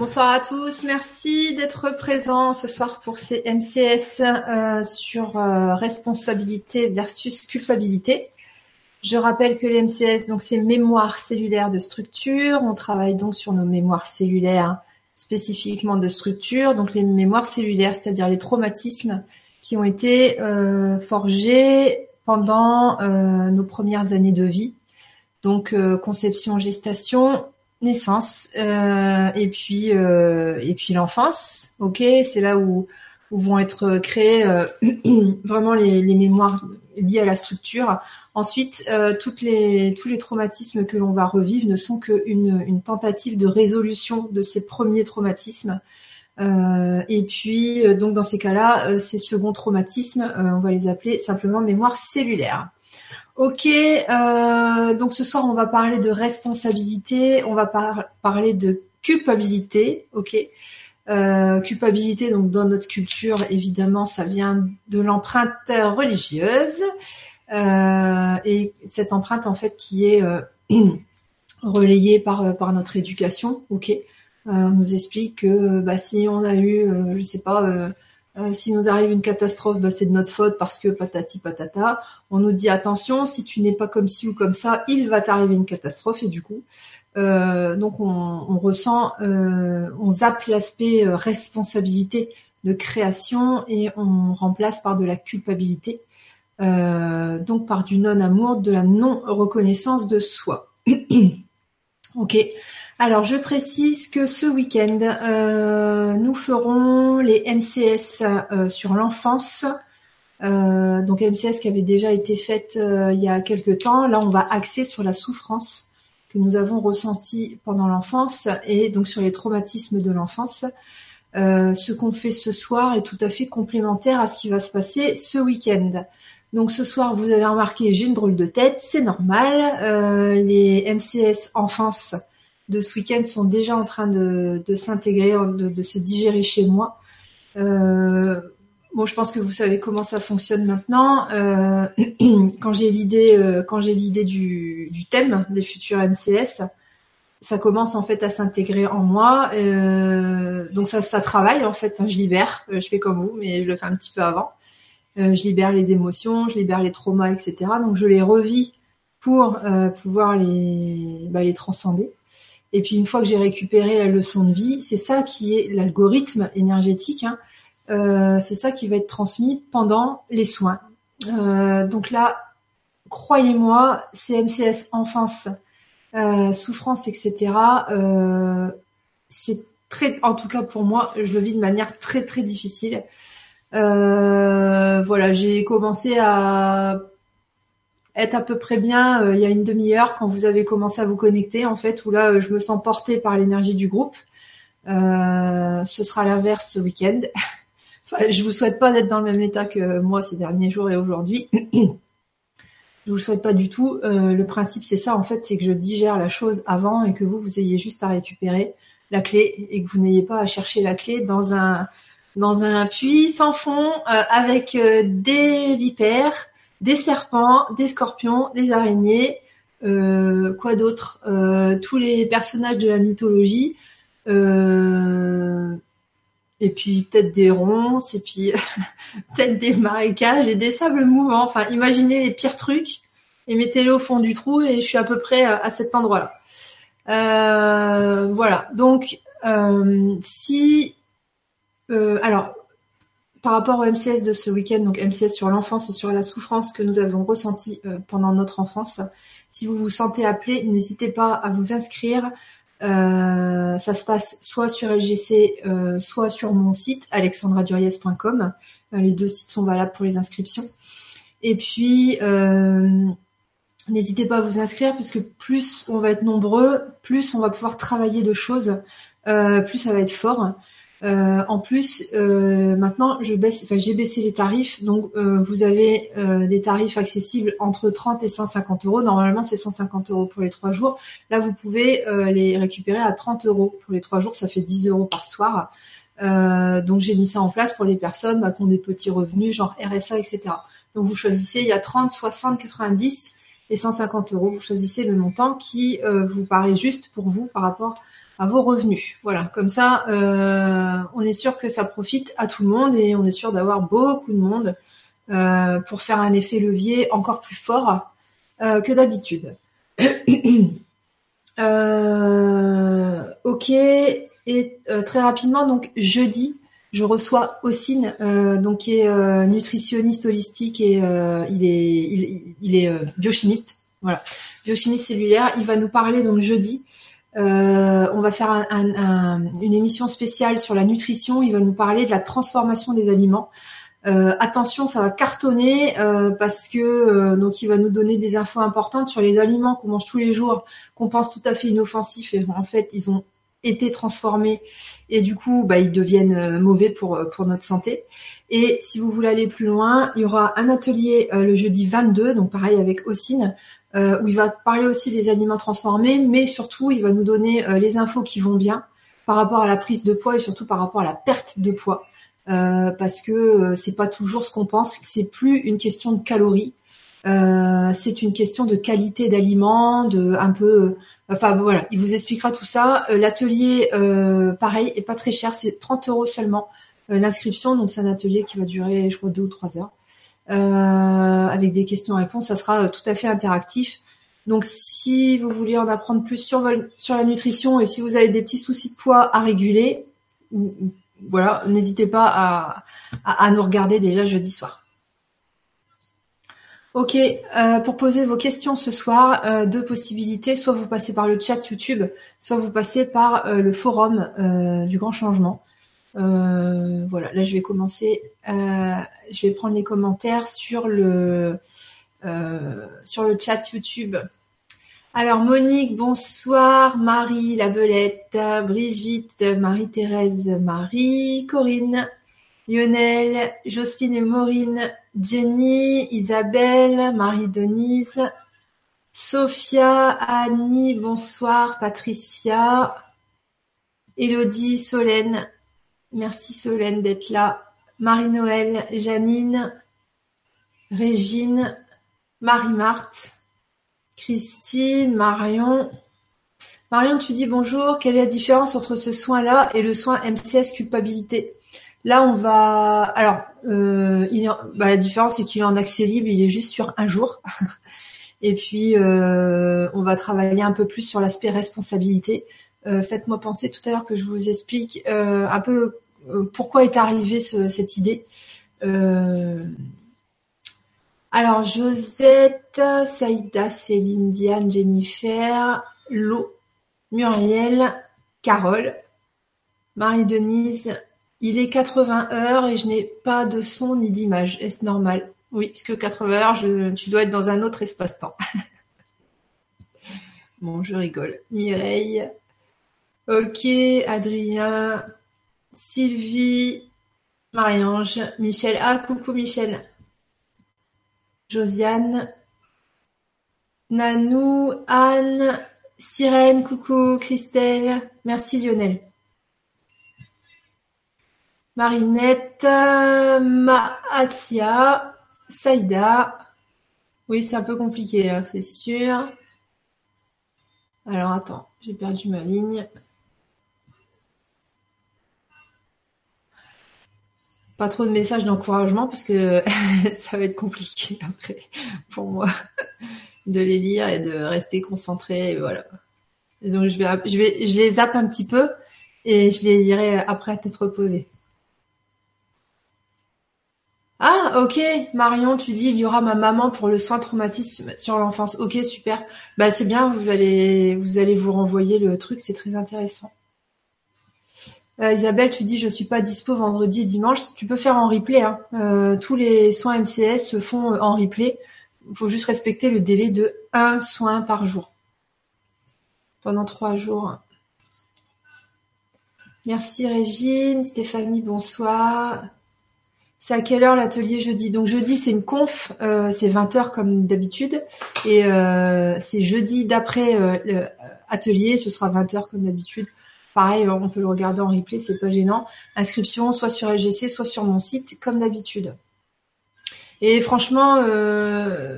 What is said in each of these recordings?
Bonsoir à tous, merci d'être présents ce soir pour ces MCS euh, sur euh, responsabilité versus culpabilité. Je rappelle que les MCS, donc c'est mémoire cellulaire de structure. On travaille donc sur nos mémoires cellulaires spécifiquement de structure, donc les mémoires cellulaires, c'est-à-dire les traumatismes qui ont été euh, forgés pendant nos premières années de vie. Donc conception, gestation, naissance euh, et puis euh, et puis l'enfance. Ok, c'est là où où vont être créés euh, vraiment les, les, mémoires liées à la structure. Ensuite, euh, toutes les tous les traumatismes que l'on va revivre ne sont qu'une une tentative de résolution de ces premiers traumatismes. Euh, et puis, donc dans ces cas-là, ces seconds traumatismes, on va les appeler simplement mémoire cellulaire. Ok, euh, donc ce soir on va parler de responsabilité, on va parler de culpabilité, ok. Euh, culpabilité, donc dans notre culture, évidemment, ça vient de l'empreinte religieuse euh, et cette empreinte en fait qui est relayée par par notre éducation, ok. on nous explique que bah, si on a eu, je sais pas euh, si nous arrive une catastrophe, bah, c'est de notre faute parce que patati patata. On nous dit attention, si tu n'es pas comme ci ou comme ça, il va t'arriver une catastrophe et du coup, euh, donc on, ressent, euh, on zappe l'aspect responsabilité de création et on remplace par de la culpabilité, donc par du non-amour, de la non-reconnaissance de soi. ok. Alors, je précise que ce week-end, euh, nous ferons les MCS euh, sur l'enfance. Euh, donc MCS qui avait déjà été faite il y a quelques temps. Là, on va axer sur la souffrance que nous avons ressentie pendant l'enfance et donc sur les traumatismes de l'enfance. ce qu'on fait ce soir est tout à fait complémentaire à ce qui va se passer ce week-end. Donc ce soir, vous avez remarqué, j'ai une drôle de tête, c'est normal. les MCS enfance de ce week-end sont déjà en train de, s'intégrer, de, se digérer chez moi. Euh, bon, je pense que vous savez comment ça fonctionne maintenant. Euh, quand j'ai l'idée, euh, quand j'ai l'idée du, thème des futurs MCS, ça commence en fait à s'intégrer en moi. donc ça, ça travaille en fait. Hein, je libère. je fais comme vous, mais je le fais un petit peu avant. je libère les émotions, je libère les traumas, etc. Donc je les revis pour pouvoir les, bah, les transcender. Et puis une fois que j'ai récupéré la leçon de vie, c'est ça qui est l'algorithme énergétique. Hein, euh, c'est ça qui va être transmis pendant les soins. Euh, donc là, croyez-moi, CMCS enfance, euh, souffrance, etc. c'est très, en tout cas pour moi, je le vis de manière très très difficile. voilà, j'ai commencé à être à peu près bien euh, il y a une demi-heure quand vous avez commencé à vous connecter en fait où là euh, je me sens portée par l'énergie du groupe. Euh, ce sera l'inverse ce week-end. enfin, je vous souhaite pas d'être dans le même état que moi ces derniers jours et aujourd'hui. je vous souhaite pas du tout. le principe c'est ça en fait, c'est que je digère la chose avant et que vous vous ayez juste à récupérer la clé et que vous n'ayez pas à chercher la clé dans un dans un puits sans fond avec des vipères des serpents, des scorpions, des araignées, euh, quoi d'autre euh, Tous les personnages de la mythologie. Euh, et puis peut-être des ronces, et puis peut-être des marécages et des sables mouvants. Enfin, imaginez les pires trucs et mettez-les au fond du trou et je suis à peu près à, cet endroit-là. voilà. Donc, si alors par rapport au MCS de ce week-end, donc MCS sur l'enfance et sur la souffrance que nous avons ressentie euh, pendant notre enfance, si vous vous sentez appelé, n'hésitez pas à vous inscrire. Euh, ça se passe soit sur LGC, euh, soit sur mon site alexandraduriez.com. les deux sites sont valables pour les inscriptions. Et puis, n'hésitez pas à vous inscrire parce que plus on va être nombreux, plus on va pouvoir travailler de choses, plus ça va être fort. Euh, en plus, euh, maintenant, je baisse, enfin, j'ai baissé les tarifs, donc euh, vous avez des tarifs accessibles entre 30 et 150 euros. Normalement, c'est 150 euros pour les trois jours. Là, vous pouvez les récupérer à 30 euros pour les trois jours. Ça fait 10 euros par soir. donc, j'ai mis ça en place pour les personnes bah, qui ont des petits revenus, genre RSA, etc. Donc, vous choisissez, il y a 30, 60, 90 et 150 euros. Vous choisissez le montant qui vous paraît juste pour vous par rapport à vos revenus. Voilà, comme ça, on est sûr que ça profite à tout le monde et on est sûr d'avoir beaucoup de monde pour faire un effet levier encore plus fort que d'habitude. ok, et très rapidement, donc jeudi, je reçois Ossine, euh, donc qui est euh, nutritionniste holistique et euh, il est il, est biochimiste, voilà, biochimiste cellulaire. Il va nous parler donc jeudi. On va faire une émission spéciale sur la nutrition. Il va nous parler de la transformation des aliments. attention, ça va cartonner parce que donc il va nous donner des infos importantes sur les aliments qu'on mange tous les jours, qu'on pense tout à fait inoffensifs et en fait ils ont été transformés et du coup bah, ils deviennent euh, mauvais pour, euh, pour notre santé. Et si vous voulez aller plus loin, il y aura un atelier euh, le jeudi 22, donc pareil avec Ossine, où il va parler aussi des aliments transformés, mais surtout il va nous donner les infos qui vont bien par rapport à la prise de poids et surtout par rapport à la perte de poids. parce que c'est pas toujours ce qu'on pense, c'est plus une question de calories, c'est une question de qualité d'aliments, de un peu Enfin voilà, il vous expliquera tout ça. Euh, l'atelier, euh, pareil, est pas très cher, c'est 30 euros seulement euh, l'inscription. Donc c'est un atelier qui va durer, je crois, deux ou trois heures, avec des questions-réponses. Ça sera tout à fait interactif. Donc si vous voulez en apprendre plus sur, la nutrition et si vous avez des petits soucis de poids à réguler, voilà, n'hésitez pas à, nous regarder déjà jeudi soir. Ok, euh, pour poser vos questions ce soir, euh, deux possibilités. Soit vous passez par le chat YouTube, soit vous passez par euh, le forum du Grand Changement. Voilà, là je vais commencer. je vais prendre les commentaires sur le sur le chat YouTube. Alors Monique, bonsoir. Marie, la belette. Brigitte, Marie-Thérèse, Marie, Corinne, Lionel, Jocelyne et Maureen, Jenny, Isabelle, Marie-Denise, Sophia, Annie, bonsoir, Patricia, Elodie, Solène, merci Solène d'être là, Marie-Noël, Janine, Régine, Marie-Marthe, Christine, Marion. Marion, tu dis bonjour, quelle est la différence entre ce soin-là et le soin MCS culpabilité? Là, on va. Alors, euh, bah, la différence, c'est qu'il est en accès libre, il est juste sur un jour. Et puis, euh, on va travailler un peu plus sur l'aspect responsabilité. Euh, faites-moi penser tout à l'heure que je vous explique un peu pourquoi est arrivée cette idée. alors, Josette, Saïda, Céline, Diane, Jennifer, Lo, Muriel, Carole, Marie-Denise, il est 80 heures et je n'ai pas de son ni d'image. Est-ce normal? Oui, puisque 80 heures, tu dois être dans un autre espace-temps. bon, je rigole. Mireille. Ok, Adrien. Sylvie. Marie-Ange. Michel. Ah, coucou Michel. Josiane. Nanou. Anne. Sirène. Coucou Christelle. Merci Lionel. Marinette, Maatia, Saïda. Oui, c'est un peu compliqué là, c'est sûr. Alors attends, j'ai perdu ma ligne. Pas trop de messages d'encouragement parce que ça va être compliqué après pour moi de les lire et de rester concentré. voilà. donc je vais, je vais, je les zappe un petit peu et je les lirai après à tête reposée. Ah, ok, Marion, tu dis il y aura ma maman pour le soin traumatisme sur l'enfance. Ok, super. Bah c'est bien, vous allez vous allez vous renvoyer le truc, c'est très intéressant. Euh, Isabelle, tu dis je suis pas dispo vendredi et dimanche. Tu peux faire en replay. Hein. Euh, tous les soins MCS se font en replay. Il faut juste respecter le délai de un soin par jour pendant trois jours. Merci Régine, Stéphanie, bonsoir. C'est à quelle heure l'atelier jeudi? Donc jeudi c'est une conf, euh, c'est 20h comme d'habitude. Et euh, c'est jeudi d'après euh, atelier, ce sera 20h comme d'habitude. Pareil, on peut le regarder en replay, c'est pas gênant. Inscription soit sur LGC, soit sur mon site, comme d'habitude. Et franchement,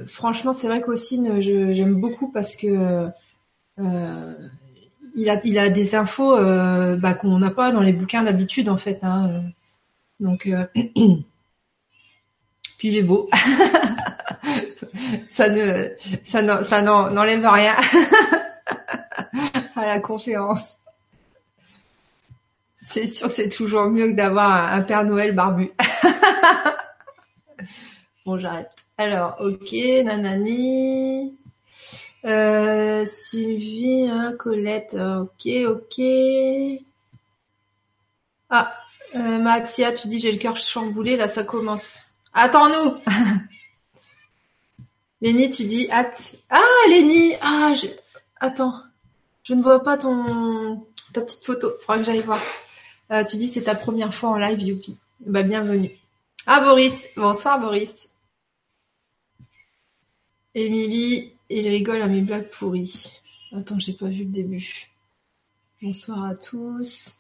franchement, c'est vrai qu'aussi j'aime beaucoup parce que il a, il a des infos bah, qu'on n'a pas dans les bouquins d'habitude en fait. Hein. Donc, puis il est beau. ça ne, ça ça n'enlève rien à la conférence. C'est sûr, c'est toujours mieux que d'avoir un Père Noël barbu. bon, j'arrête. Alors, ok, nanani. Euh, Sylvie, hein, Colette, ok, ok. Ah, euh, Mathia, tu dis j'ai le cœur chamboulé, là ça commence. Attends-nous Lénie, tu dis hâte. Ah, Lénie Ah, je... attends. Je ne vois pas ton ta petite photo. Faudra que j'aille voir. Euh, tu dis c'est ta première fois en live, youpi. Bah, bienvenue. Ah, Boris. Bonsoir, Boris. Émilie, il rigole à mes blagues pourries. Attends, j'ai pas vu le début. Bonsoir à tous.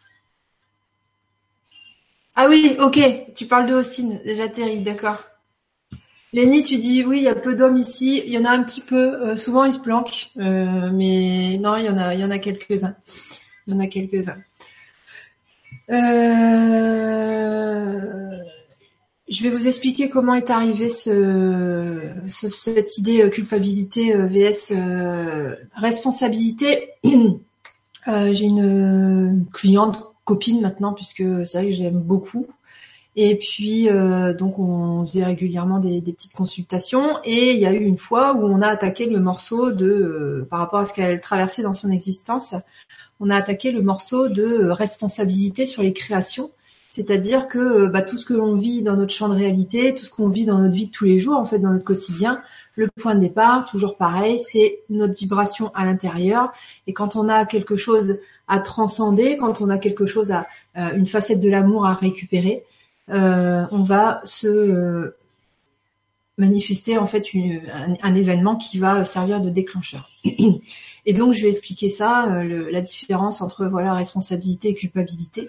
Ah oui, ok, tu parles de déjà terrible, d'accord. Lénie, tu dis oui, il y a peu d'hommes ici. Il y en a un petit peu. Euh, souvent, ils se planquent, euh, mais non, il y en a quelques-uns. Il y en a quelques-uns. Euh, je vais vous expliquer comment est arrivée ce, cette idée culpabilité vs responsabilité. J'ai une cliente copine maintenant puisque c'est vrai que j'aime beaucoup. Et puis euh, donc on faisait régulièrement des, petites consultations. Et il y a eu une fois où on a attaqué le morceau de euh, par rapport à ce qu'elle traversait dans son existence, on a attaqué le morceau de responsabilité sur les créations, c'est-à-dire que euh, bah, tout ce que l'on vit dans notre champ de réalité, tout ce qu'on vit dans notre vie de tous les jours, en fait dans notre quotidien, le point de départ, toujours pareil, c'est notre vibration à l'intérieur. Et quand on a quelque chose à transcender, quand on a quelque chose à une facette de l'amour à récupérer, euh, on va se euh, manifester en fait un, événement qui va servir de déclencheur. Et donc je vais expliquer ça, euh, la différence entre voilà responsabilité et culpabilité.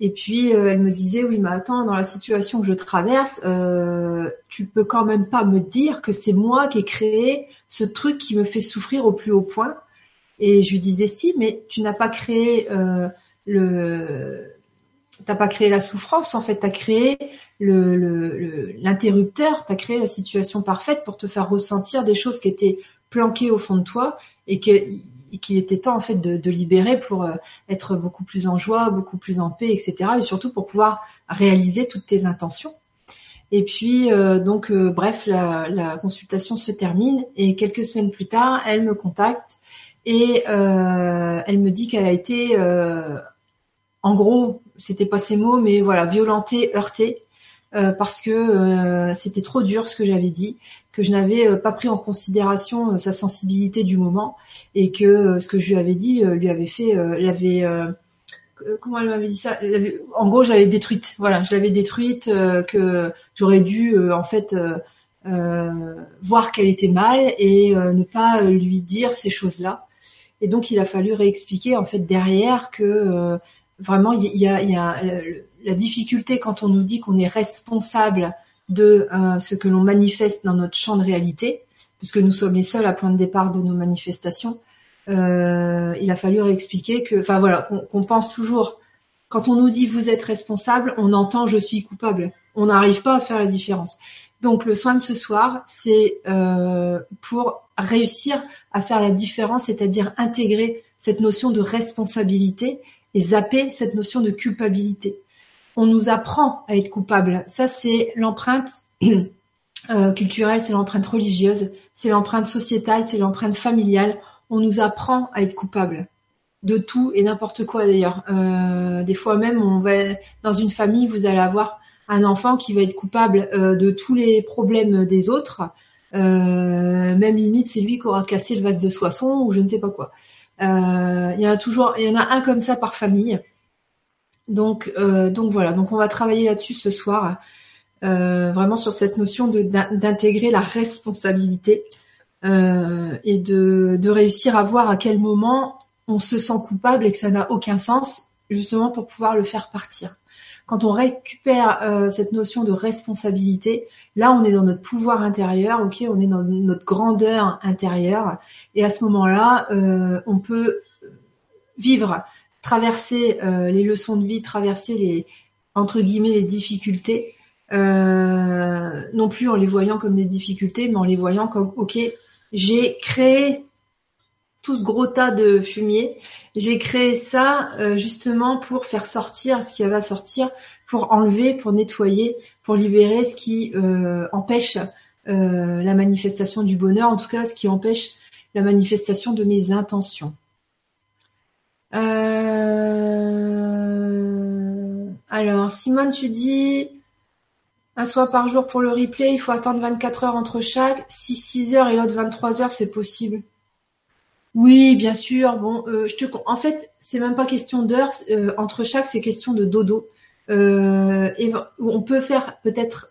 Et puis elle me disait oui mais attends dans la situation que je traverse, tu peux quand même pas me dire que c'est moi qui ai créé ce truc qui me fait souffrir au plus haut point. Et je lui disais si mais tu n'as pas créé le t'as pas créé la souffrance, en fait, tu as créé l'interrupteur, le, tu as créé la situation parfaite pour te faire ressentir des choses qui étaient planquées au fond de toi et qu'il était temps en fait de, libérer pour euh, être beaucoup plus en joie, beaucoup plus en paix, etc. Et surtout pour pouvoir réaliser toutes tes intentions. Et puis euh, donc euh, bref, la, consultation se termine et quelques semaines plus tard, elle me contacte et elle me dit qu'elle a été en gros c'était pas ces mots, mais voilà, violenté, heurté, euh, parce que euh, c'était trop dur ce que j'avais dit, que je n'avais euh, pas pris en considération sa sensibilité du moment, et que ce que je lui avais dit lui avait fait, l'avait comment elle m'avait dit ça En gros, je l'avais détruite. Voilà, je l'avais détruite, que j'aurais dû en fait voir qu'elle était mal et ne pas lui dire ces choses-là. Et donc, il a fallu réexpliquer en fait derrière que vraiment, il y a, la difficulté quand on nous dit qu'on est responsable de euh, ce que l'on manifeste dans notre champ de réalité, puisque nous sommes les seuls à point de départ de nos manifestations. Euh, il a fallu réexpliquer que, enfin voilà, qu'on pense toujours. Quand on nous dit vous êtes responsable, on entend je suis coupable. On n'arrive pas à faire la différence. Donc le soin de ce soir, c'est euh, pour réussir à faire la différence, c'est-à-dire intégrer cette notion de responsabilité et zapper cette notion de culpabilité. On nous apprend à être coupable. Ça, c'est l'empreinte euh, culturelle, c'est l'empreinte religieuse, c'est l'empreinte sociétale, c'est l'empreinte familiale. On nous apprend à être coupable de tout et n'importe quoi d'ailleurs. Euh, des fois même, dans une famille, vous allez avoir un enfant qui va être coupable euh, de tous les problèmes des autres. même limite, c'est lui qui aura cassé le vase de Soissons ou je ne sais pas quoi. Il y en a toujours, il y en a un comme ça par famille. Donc, euh, donc voilà. Donc on va travailler là-dessus ce soir, euh, vraiment sur cette notion d'intégrer la responsabilité et de, de réussir à voir à quel moment on se sent coupable et que ça n'a aucun sens, justement pour pouvoir le faire partir. Quand on récupère euh, cette notion de responsabilité, là on est dans notre pouvoir intérieur, ok, on est dans notre grandeur intérieure, et à ce moment-là, euh, on peut vivre, traverser les leçons de vie, traverser les entre guillemets les difficultés, non plus en les voyant comme des difficultés, mais en les voyant comme ok, j'ai créé tout ce gros tas de fumier. J'ai créé ça justement pour faire sortir ce qui va sortir, pour enlever, pour nettoyer, pour libérer ce qui empêche euh, la manifestation du bonheur, en tout cas ce qui empêche la manifestation de mes intentions. Euh, alors, Simone, tu dis un soir par jour pour le replay, il faut attendre 24 heures entre chaque. Si 6 heures et l'autre 23 heures, c'est possible. Oui, bien sûr. Bon, euh, je te, en fait, c'est même pas question d'heures entre chaque, c'est question de dodo. et on peut faire peut-être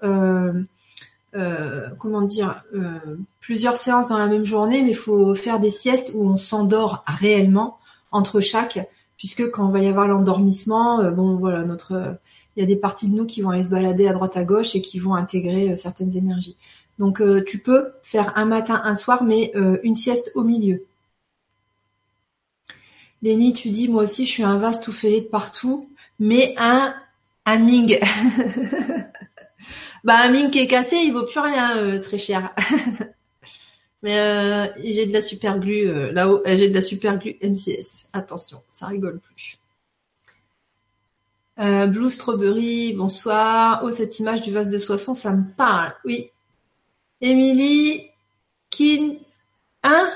euh, comment dire, euh, plusieurs séances dans la même journée, mais il faut faire des siestes où on s'endort réellement entre chaque, puisque quand il va y avoir l'endormissement, euh, bon voilà, notre, il y a des parties de nous qui vont aller se balader à droite à gauche et qui vont intégrer certaines énergies. Donc tu peux faire un matin, un soir, mais une sieste au milieu. Lénie, tu dis, moi aussi, je suis un vase tout fêlé de partout, mais un, un ming. Bah un mine qui est cassé, il vaut plus rien, euh, très cher. Mais euh, j'ai de la super glue euh, là-haut, j'ai de la super glue MCS. Attention, ça rigole plus. Blue Strawberry, bonsoir. Oh, cette image du vase de Soissons, ça me parle. Oui. Émilie, Kin, hein?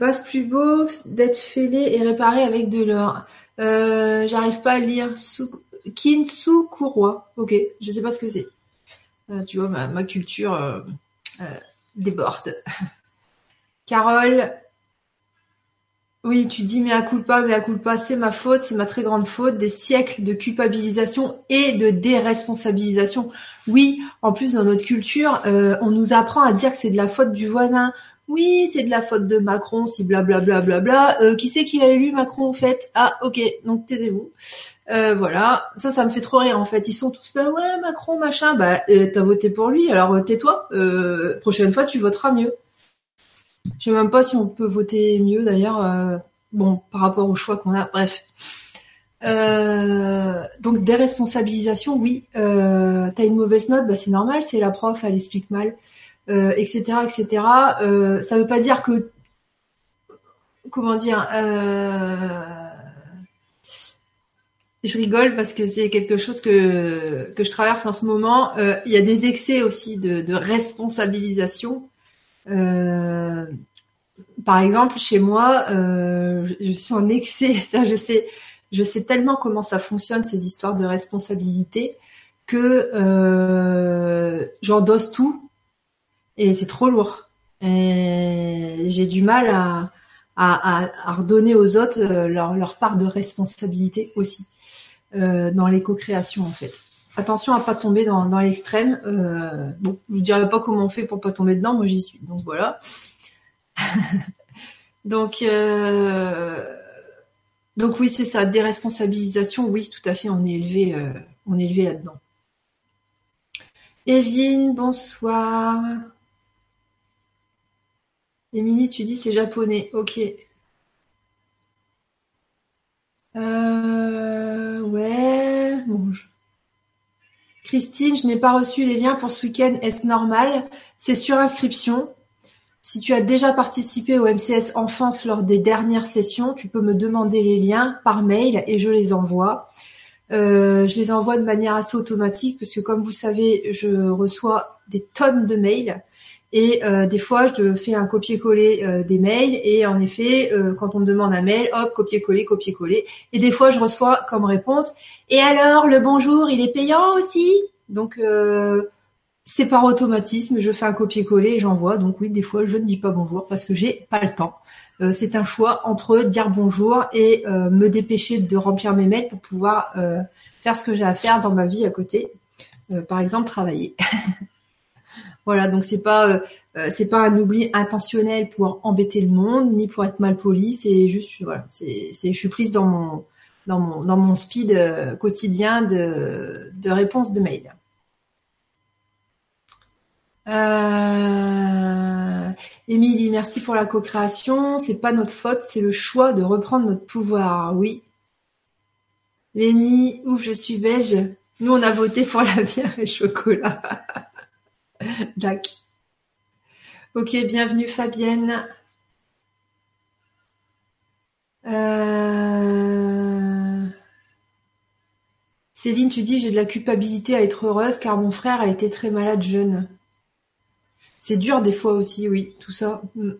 Vase plus beau d'être fêlé et réparé avec de l'or. J'arrive pas à lire. Sous... Kintsukuroi. Ok, je sais pas ce que c'est. Euh, tu vois, ma, culture euh, euh, déborde. Carole, oui, tu dis mais à culpa, mais à culpa, c'est ma faute, c'est ma très grande faute, des siècles de culpabilisation et de déresponsabilisation. Oui, en plus dans notre culture, on nous apprend à dire que c'est de la faute du voisin. Oui, c'est de la faute de Macron, si blablabla. Bla, bla, bla, qui c'est qui l'a élu Macron en fait? Ah, ok, donc taisez-vous. Euh, voilà, ça, ça me fait trop rire en fait. Ils sont tous là, ouais, Macron, machin. Bah, euh, t'as voté pour lui, alors euh, tais-toi. prochaine fois, tu voteras mieux. Je sais même pas si on peut voter mieux d'ailleurs. bon, par rapport au choix qu'on a. Bref. donc déresponsabilisation, oui. t'as une mauvaise note, bah c'est normal, c'est la prof, elle explique mal, etc., etc. ça veut pas dire que, comment dire je rigole parce que c'est quelque chose que, je traverse en ce moment. Euh, il y a des excès aussi de, responsabilisation. Euh, par exemple, chez moi, euh, je, suis en excès. Je sais, je sais tellement comment ça fonctionne ces histoires de responsabilité que euh, j'endosse tout et c'est trop lourd. J'ai du mal à, à, à, redonner aux autres leur, leur part de responsabilité aussi. Euh, dans l'éco-création en fait. Attention à pas tomber dans, l'extrême. Euh, bon, je dirais pas comment on fait pour pas tomber dedans, moi j'y suis. Donc voilà. donc euh, donc oui, c'est ça, déresponsabilisation. Oui, tout à fait, on est élevé, euh, on est élevé là-dedans. Evine, bonsoir. Émilie, tu dis c'est japonais. Ok. Euh, ouais. Christine, je n'ai pas reçu les liens pour ce week-end. Est-ce normal? C'est sur inscription. Si tu as déjà participé au MCS Enfance lors des dernières sessions, tu peux me demander les liens par mail et je les envoie. Euh, je les envoie de manière assez automatique parce que comme vous savez, je reçois des tonnes de mails. Et euh, des fois, je fais un copier-coller euh, des mails et en effet, euh, quand on me demande un mail, hop, copier-coller, copier-coller. Et des fois, je reçois comme réponse et alors le bonjour, il est payant aussi? Donc c'est par automatisme, je fais un copier-coller et j'envoie. Donc oui, des fois, je ne dis pas bonjour parce que j'ai pas le temps. c'est un choix entre dire bonjour et me dépêcher de remplir mes mails pour pouvoir faire ce que j'ai à faire dans ma vie à côté. par exemple, travailler. Voilà, donc c'est pas euh, euh, c'est pas un oubli intentionnel pour embêter le monde ni pour être mal poli, c'est juste voilà, c'est je suis prise dans mon dans mon dans mon speed euh, quotidien de de réponse de mail. Euh, Émilie, merci pour la co-création. C'est pas notre faute, c'est le choix de reprendre notre pouvoir. Oui. Lénie, ouf, je suis belge. Nous, on a voté pour la bière et chocolat. Dac. Ok, bienvenue Fabienne. Euh, Céline, tu dis j'ai de la culpabilité à être heureuse car mon frère a été très malade jeune. C'est dur des fois aussi, oui, tout ça. Mm.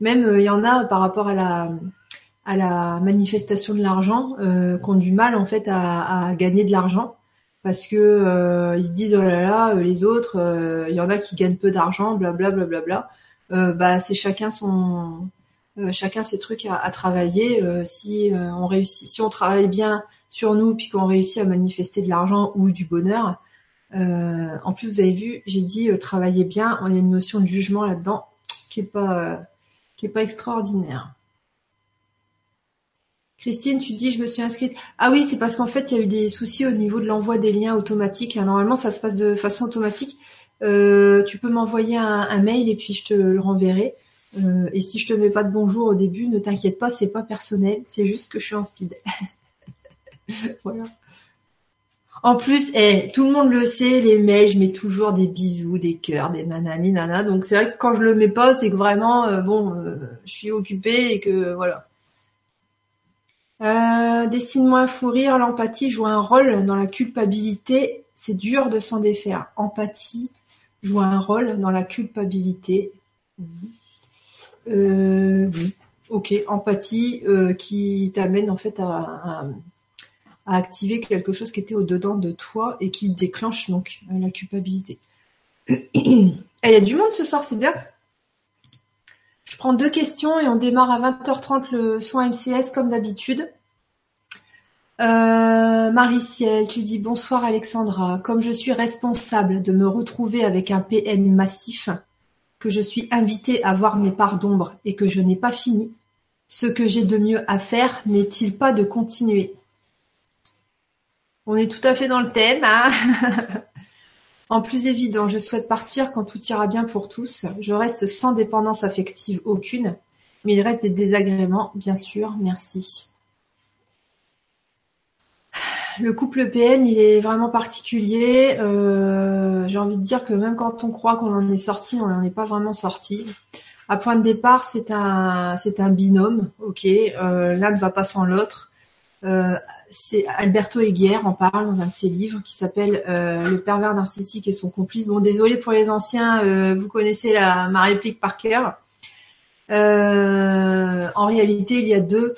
Même euh, il y en a par rapport à la manifestation de l'argent euh, qui ont du mal en fait à gagner de l'argent parce que euh, ils se disent oh là là les autres il y en a qui gagnent peu d'argent blablabla bla, bla, bla, bah c'est chacun son chacun ses trucs à, à travailler si on réussit si on travaille bien sur nous puis qu'on réussit à manifester de l'argent ou du bonheur euh, en plus, vous avez vu, j'ai dit euh, travailler bien. On a une notion de jugement là-dedans qui est pas euh, qui est pas extraordinaire. Christine, tu dis je me suis inscrite. Ah oui, c'est parce qu'en fait il y a eu des soucis au niveau de l'envoi des liens automatiques. Normalement, ça se passe de façon automatique. tu peux m'envoyer un, mail et puis je te le renverrai. et si je te mets pas de bonjour au début, ne t'inquiète pas, c'est pas personnel, c'est juste que je suis en speed. voilà. En plus, eh, tout le monde le sait, les mails, je mets toujours des bisous, des cœurs, des nanani nana. Donc c'est vrai que quand je le mets pas, c'est que vraiment, euh, bon, euh, je suis occupée et que voilà. Euh, Dessine-moi un fou rire. L'empathie joue un rôle dans la culpabilité. C'est dur de s'en défaire. Empathie joue un rôle dans la culpabilité. oui. Ok, empathie qui t'amène en fait à à activer quelque chose qui était au-dedans de toi et qui déclenche donc euh, la culpabilité. Il y a du monde ce soir, c'est bien. Je prends deux questions et on démarre à 20h30 le soin MCS comme d'habitude. Euh, Mariciel, tu dis bonsoir Alexandra. Comme je suis responsable de me retrouver avec un PN massif, que je suis invitée à voir mes parts d'ombre et que je n'ai pas fini, ce que j'ai de mieux à faire n'est-il pas de continuer? On est tout à fait dans le thème. Hein? en plus évident, je souhaite partir quand tout ira bien pour tous. Je reste sans dépendance affective aucune, mais il reste des désagréments, bien sûr. Merci. Le couple PN, il est vraiment particulier. Euh, j'ai envie de dire que même quand on croit qu'on en est sorti, on n'en est pas vraiment sorti. À point de départ, c'est un, binôme, ok. Euh, L'un ne va pas sans l'autre. Euh, Alberto Eguier en parle dans un de ses livres qui s'appelle euh, Le pervers narcissique et son complice. Bon, désolé pour les anciens, euh, vous connaissez la, ma réplique par cœur. Euh, en réalité, il y a deux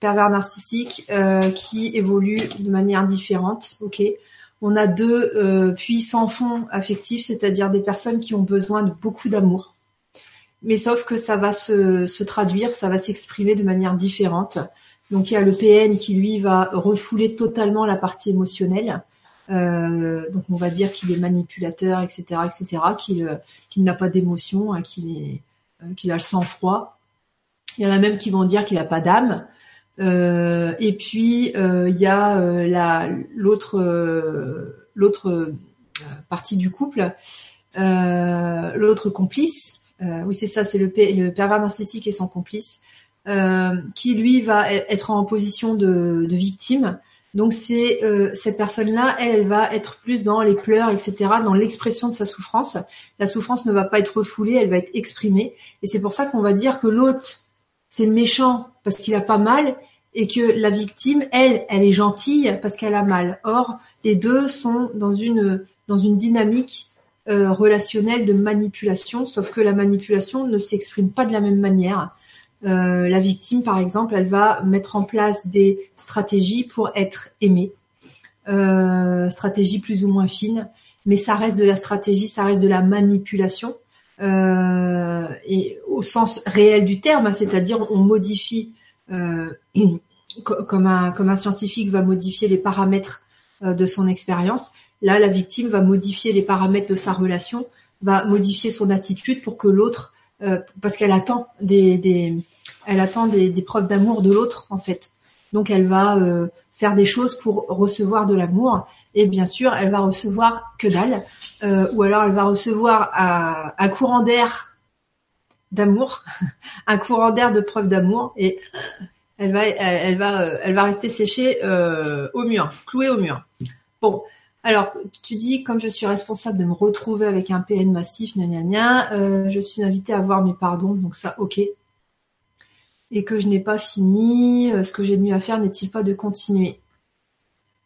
pervers narcissiques qui évoluent de manière différente. On a deux puissants fonds affectifs, c'est-à-dire des personnes qui ont besoin de beaucoup d'amour. Mais sauf que ça va se traduire, ça va s'exprimer de manière différente. Donc il y a le PN qui lui va refouler totalement la partie émotionnelle. Euh, donc on va dire qu'il est manipulateur, etc., etc., qu'il euh, qu'il n'a pas d'émotion, hein, euh, qu'il a le sang froid. Il y en a même qui vont dire qu'il n'a pas d'âme. Et puis il y a la l'autre partie du couple, l'autre complice. oui c'est ça, c'est le, le pervers narcissique et son complice qui lui va e-, être en position de, victime. Donc c'est euh, cette personne-là, elle, elle va être plus dans les pleurs, etc., dans l'expression de sa souffrance. La souffrance ne va pas être refoulée, elle va être exprimée. Et c'est pour ça qu'on va dire que l'autre, c'est méchant parce qu'il a pas mal, et que la victime, elle, elle est gentille parce qu'elle a mal. Or, les deux sont dans une dans une dynamique euh, relationnelle de manipulation, sauf que la manipulation ne s'exprime pas de la même manière. Euh, la victime, par exemple, elle va mettre en place des stratégies pour être aimée, euh, stratégies plus ou moins fines, mais ça reste de la stratégie, ça reste de la manipulation, euh, et au sens réel du terme, hein, c'est-à-dire on modifie, comme un comme un scientifique va modifier les paramètres de son expérience. Là, la victime va modifier les paramètres de sa relation, va modifier son attitude pour que l'autre euh, parce qu'elle attend des, elle attend des, preuves d'amour de l'autre en fait. Donc elle va euh, faire des choses pour recevoir de l'amour et bien sûr elle va recevoir que dalle euh, ou alors elle va recevoir un, courant d'air d'amour, un courant d'air de preuve d'amour, et elle va, elle, va, elle va rester séchée au mur, clouée au mur. Bon, alors, tu dis, comme je suis responsable de me retrouver avec un PN massif, gna euh, je suis invitée à voir mes pardons, donc ça, ok. Et que je n'ai pas fini, euh, ce que j'ai de mieux à faire n'est-il pas de continuer?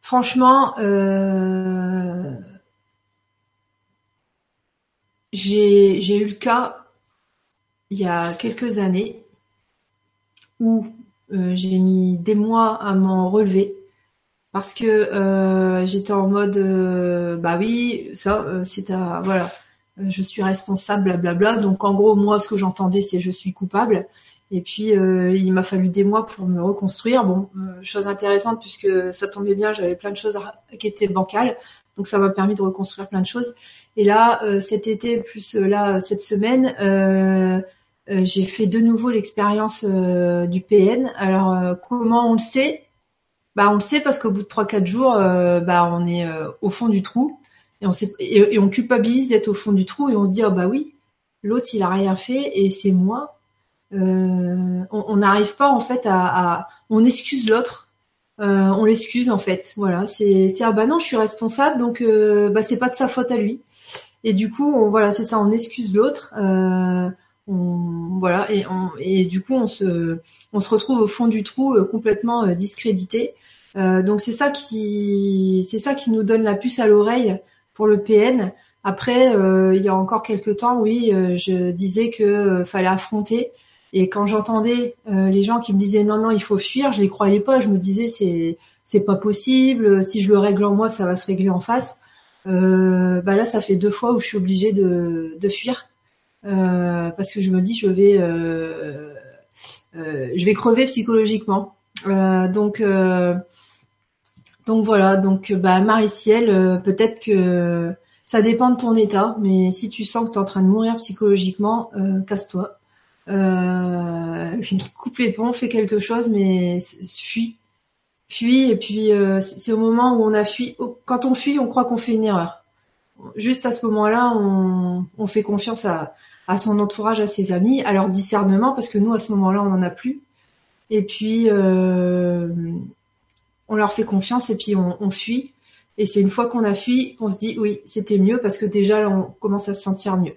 Franchement, euh, j'ai eu le cas il y a quelques années où j'ai mis des mois à m'en relever parce que euh, j'étais en mode euh, bah oui ça euh, c'est à voilà je suis responsable blablabla donc en gros moi ce que j'entendais c'est je suis coupable. Et puis il m'a fallu des mois pour me reconstruire. Bon chose intéressante puisque ça tombait bien j'avais plein de choses qui étaient bancales. Donc ça m'a permis de reconstruire plein de choses. Et là cet été plus là cette semaine j'ai fait de nouveau l'expérience du PN alors comment on le sait? Bah, on le sait parce qu'au bout de 3-4 jours, euh, bah, on est euh, au fond du trou et on, sait, et, on culpabilise d'être au fond du trou et on se dit oh, bah oui, l'autre il a rien fait et c'est moi. Euh, on n'arrive pas en fait à, on excuse l'autre, on l'excuse en fait. Voilà, c'est ah bah non je suis responsable donc bah c'est pas de sa faute à lui. Et du coup on, voilà c'est ça, on excuse l'autre. On, voilà et, on, et du coup on se on se retrouve au fond du trou complètement discrédité euh, donc c'est ça qui c'est ça qui nous donne la puce à l'oreille pour le PN. Après, euh, il y a encore quelques temps, oui, euh, je disais que fallait affronter. Et quand j'entendais les gens qui me disaient non non il faut fuir, je les croyais pas. Je me disais c'est c'est pas possible. Si je le règle en moi, ça va se régler en face. bah là, ça fait deux fois où je suis obligée de, de fuir parce que je me dis je vais je vais crever psychologiquement. donc donc voilà, donc bah Marie-Ciel, euh, peut-être que ça dépend de ton état, mais si tu sens que tu es en train de mourir psychologiquement, euh, casse-toi. Euh, coupe les ponts, fais quelque chose, mais fuis. Fuis, et puis euh, c'est au moment où on a fui. Quand on fuit, on croit qu'on fait une erreur. Juste à ce moment-là, on, fait confiance à, à son entourage, à ses amis, à leur discernement, parce que nous, à ce moment-là, on n'en a plus. Et puis, euh, on leur fait confiance et puis on, fuit. Et c'est une fois qu'on a fui qu'on se dit oui, c'était mieux parce que déjà on commence à se sentir mieux.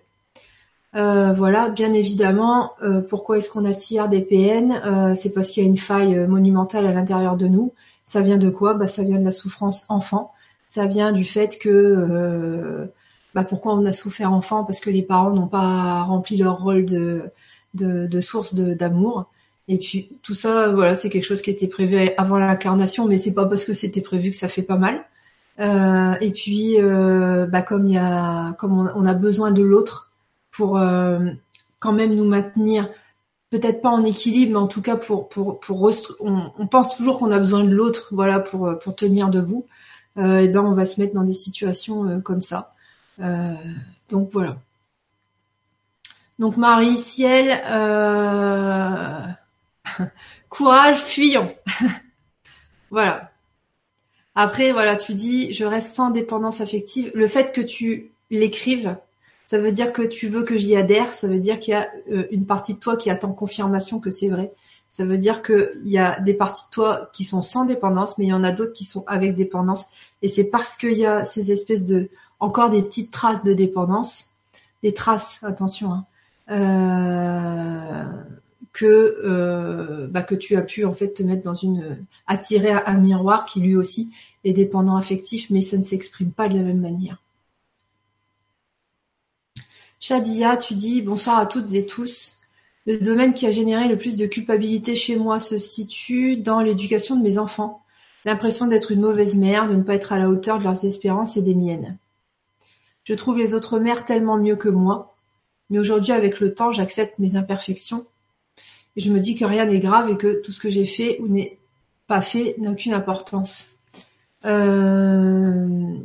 Euh, voilà, bien évidemment, euh, pourquoi est-ce qu'on attire des PN C'est parce qu'il y a une faille monumentale à l'intérieur de nous. Ça vient de quoi? Bah, Ça vient de la souffrance enfant. Ça vient du fait que bah, pourquoi on a souffert enfant Parce que les parents n'ont pas rempli leur rôle de, de, de source d'amour. Et puis tout ça, voilà, c'est quelque chose qui était prévu avant l'incarnation, mais c'est pas parce que c'était prévu que ça fait pas mal. Euh, et puis, euh, bah, comme il y a, comme on, a besoin de l'autre pour euh, quand même nous maintenir, peut-être pas en équilibre, mais en tout cas pour pour pour on, on pense toujours qu'on a besoin de l'autre, voilà, pour pour tenir debout. et ben on va se mettre dans des situations comme ça. Donc voilà. Donc Marie Ciel. Courage, fuyons. voilà. Après, voilà, tu dis, je reste sans dépendance affective. Le fait que tu l'écrives, ça veut dire que tu veux que j'y adhère. Ça veut dire qu'il y a euh, une partie de toi qui attend confirmation que c'est vrai. Ça veut dire qu'il y a des parties de toi qui sont sans dépendance, mais il y en a d'autres qui sont avec dépendance. Et c'est parce qu'il y a ces espèces de, encore des petites traces de dépendance, des traces, attention, hein, euh, que euh, bah, que tu as pu en fait te mettre dans une attirer un miroir qui lui aussi est dépendant affectif, mais ça ne s'exprime pas de la même manière. Shadia, tu dis bonsoir à toutes et tous. Le domaine qui a généré le plus de culpabilité chez moi se situe dans l'éducation de mes enfants. L'impression d'être une mauvaise mère, de ne pas être à la hauteur de leurs espérances et des miennes. Je trouve les autres mères tellement mieux que moi, mais aujourd'hui avec le temps j'accepte mes imperfections et je me dis que rien n'est grave et que tout ce que j'ai fait ou n'est pas fait n'a aucune importance. Euh,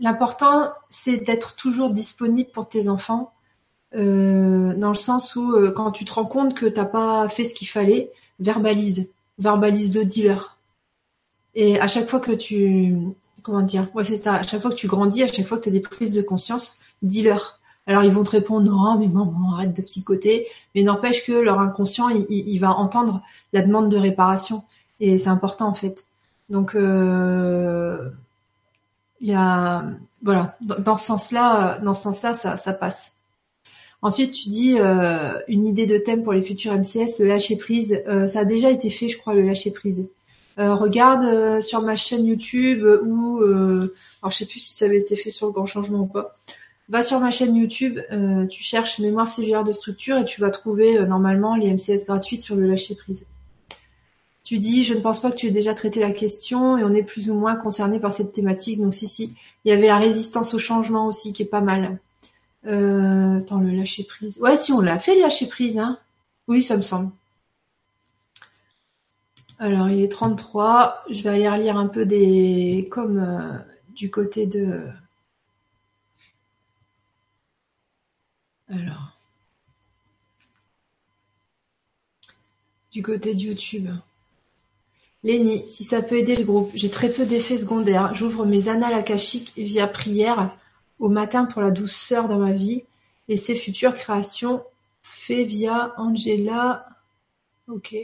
l'important, c'est d'être toujours disponible pour tes enfants, euh, dans le sens où euh, quand tu te rends compte que t'as pas fait ce qu'il fallait, verbalise, verbalise le dealer. Et à chaque fois que tu, comment dire, ouais c'est ça, à chaque fois que tu grandis, à chaque fois que tu as des prises de conscience, dis-leur. Alors ils vont te répondre non, mais maman, arrête de psychoter. Mais n'empêche que leur inconscient, il, va entendre la demande de réparation et c'est important en fait. Donc euh, il y a voilà dans ce sens-là, dans ce sens-là, ça, passe. Ensuite, tu dis euh, une idée de thème pour les futurs MCS, le lâcher prise. Euh, ça a déjà été fait, je crois, le lâcher prise. Euh, regarde sur ma chaîne YouTube ou alors je sais plus si ça avait été fait sur le grand changement ou pas. Va sur ma chaîne YouTube, tu cherches mémoire cellulaire de structure et tu vas trouver normalement les MCS sur le lâcher prise. Tu dis, je ne pense pas que tu aies déjà traité la question et on est plus ou moins concerné par cette thématique. Donc si, si. Il y avait la résistance au changement aussi qui est pas mal. Euh, attends, le lâcher prise. Ouais, si on l'a fait le lâcher prise, hein. Oui, ça me semble. Alors, il est 33. Je vais aller relire un peu des... comme euh, du côté de... Alors. Du côté de YouTube. Lenny, si ça peut aider le groupe, j'ai très peu d'effets secondaires. J'ouvre mes annales akashiques via prière au matin pour la douceur dans ma vie et ses futures créations fait via Angela. Ok.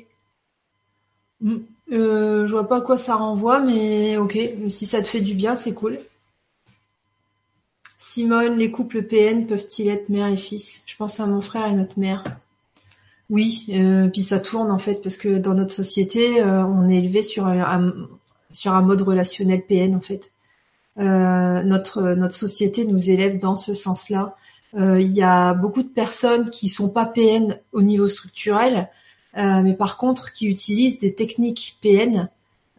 Hmm. Euh, je vois pas à quoi ça renvoie, mais ok. Si ça te fait du bien, c'est cool. Simone, les couples PN peuvent-ils être mère et fils? Je pense à mon frère et notre mère. Oui, euh, puis ça tourne en fait parce que dans notre société, euh, on est élevé sur un, mode relationnel PN en fait. Notre notre société nous élève dans ce sens-là. Il y a beaucoup de personnes qui sont pas PN au niveau structurel, mais par contre qui utilisent des techniques PN,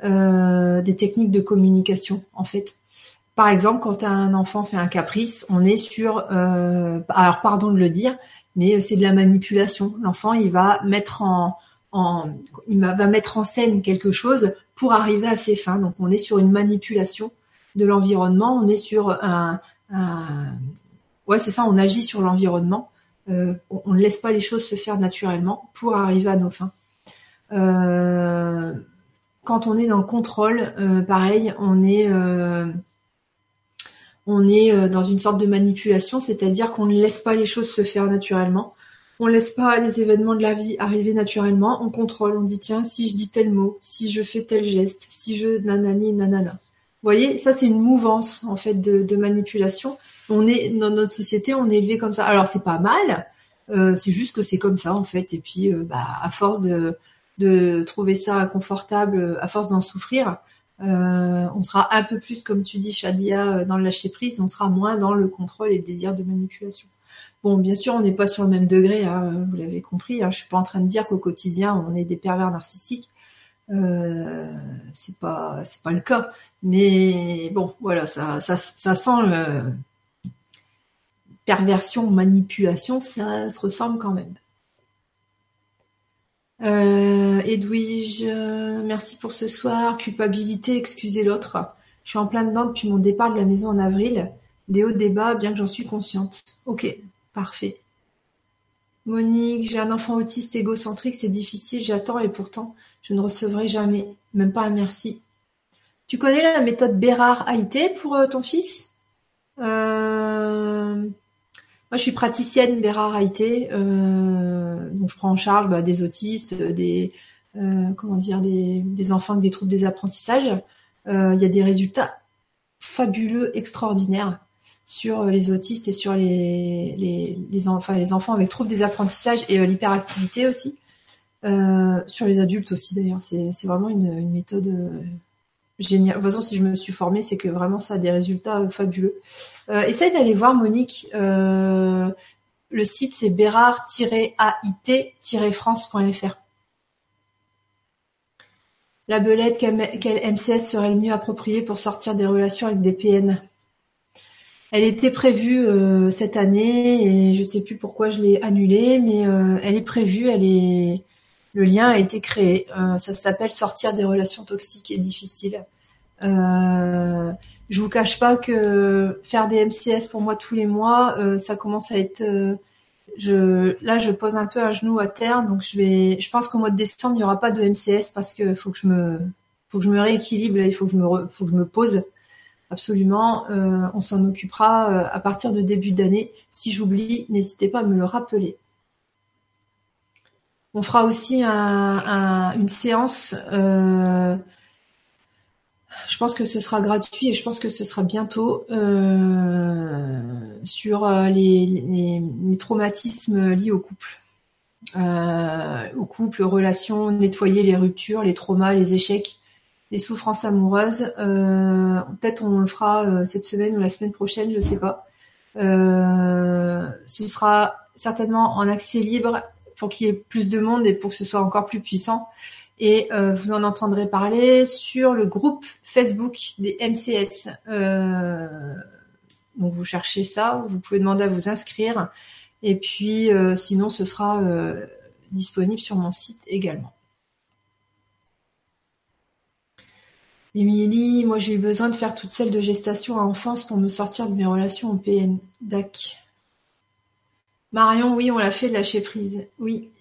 des techniques de communication en fait. Par exemple, quand un enfant fait un caprice, on est sur, alors pardon de le dire, mais c'est de la manipulation. L'enfant, il va mettre en, en, il va mettre en scène quelque chose pour arriver à ses fins. Donc, on est sur une manipulation de l'environnement, on est sur un, ouais c'est ça, on agit sur l'environnement, euh, on, ne laisse pas les choses se faire naturellement pour arriver à nos fins. Euh, quand on est dans le contrôle, euh, pareil, on est on est dans une sorte de manipulation, c'est-à-dire qu'on ne laisse pas les choses se faire naturellement. On laisse pas les événements de la vie arriver naturellement, on contrôle, on dit tiens, si je dis tel mot, si je fais tel geste, si je nanani nanana voyez, ça c'est une mouvance en fait de, manipulation. On est dans notre société, on est élevé comme ça. Alors c'est pas mal, euh, c'est juste que c'est comme ça en fait. Et puis euh, bah, à force de, de trouver ça inconfortable, à force d'en souffrir, euh, on sera un peu plus, comme tu dis, Shadia, dans le lâcher prise, on sera moins dans le contrôle et le désir de manipulation. Bon, bien sûr, on n'est pas sur le même degré, hein, vous l'avez compris. Hein, je suis pas en train de dire qu'au quotidien, on est des pervers narcissiques. Euh, c'est pas c'est pas le cas, mais bon voilà ça ça, ça sent le perversion manipulation ça se ressemble quand même. Euh, Edwige, merci pour ce soir. Culpabilité, excusez l'autre. Je suis en plein dedans depuis mon départ de la maison en avril. Des hauts débats, bien que j'en suis consciente. Ok, parfait. Monique, j'ai un enfant autiste égocentrique, c'est difficile, j'attends et pourtant je ne recevrai jamais, même pas un merci. Tu connais la méthode Bérard-Haïté pour euh, ton fils? Euh, Moi, je suis praticienne Bérard-Haïté, euh, donc je prends en charge bah, des autistes, des comment dire, des, enfants avec des troubles des apprentissages. Il y a des résultats fabuleux, extraordinaires sur euh, les autistes et sur les, les, les, enfants avec troubles des apprentissages et euh, l'hyperactivité aussi. Euh, sur les adultes aussi d'ailleurs. C'est, vraiment une méthode euh, géniale. De toute façon, si je me suis formée, c'est que vraiment ça a des résultats fabuleux. Euh, essaye d'aller voir Monique. le site c'est bérard-ait-france.fr. La belette, quel, MCS serait le mieux approprié pour sortir des relations avec des PN elle était prévue euh, cette année et je sais plus pourquoi je l'ai annulée, mais euh, elle est prévue, elle est le lien a été créé. Euh, ça s'appelle sortir des relations toxiques et difficiles. Euh, je vous cache pas que faire des MCS pour moi tous les mois, ça commence à être je là je pose un peu un genou à terre donc je vais je pense qu'au mois de décembre il n'y aura pas de MCS parce que faut que je me faut que je me rééquilibre il faut que je me faut que je me pose absolument. on s'en occupera à partir de début d'année. Si j'oublie, n'hésitez pas à me le rappeler. On fera aussi une séance. Euh, je pense que ce sera gratuit et je pense que ce sera bientôt euh, sur euh, les, traumatismes liés au couple. au couple, relations, nettoyer les ruptures, les traumas, les échecs, les souffrances amoureuses. Peut-être on le fera cette semaine ou la semaine prochaine, je sais pas. ce sera certainement en accès libre pour qu'il y ait plus de monde et pour que ce soit encore plus puissant. Et euh, vous en entendrez parler sur le groupe Facebook des MCS. Euh, donc vous cherchez ça, vous pouvez demander à vous inscrire. Et puis euh, sinon, ce sera disponible sur mon site également. Émilie, moi j'ai eu besoin de faire toute celle de gestation à enfance pour me sortir de mes relations en PN. DAC. Marion, oui, on l'a fait de lâcher prise. Oui.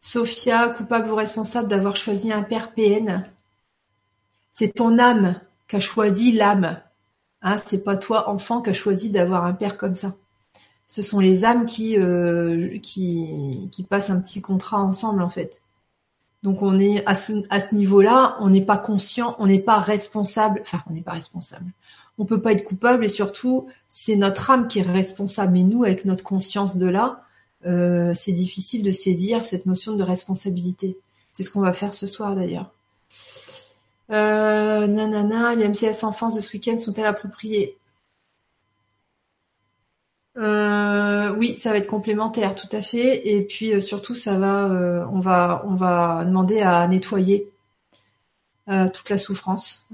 Sophia, coupable ou responsable d'avoir choisi un père PN. C'est ton âme qui a choisi l'âme. Hein, c'est pas toi, enfant, qui a choisi d'avoir un père comme ça. Ce sont les âmes qui, euh, qui, qui passent un petit contrat ensemble, en fait. Donc on est à à ce niveau-là, on n'est pas conscient, on n'est pas responsable. Enfin, on n'est pas responsable on peut pas être coupable et surtout c'est notre âme qui est responsable. Mais nous, avec notre conscience de là, euh, c'est difficile de saisir cette notion de responsabilité. C'est ce qu'on va faire ce soir d'ailleurs. Euh, nanana, les MCS enfance de ce week-end sont-elles appropriées? Euh, Oui, ça va être complémentaire, tout à fait. Et puis euh, surtout, ça va, euh, on va, on va demander à nettoyer toute la souffrance.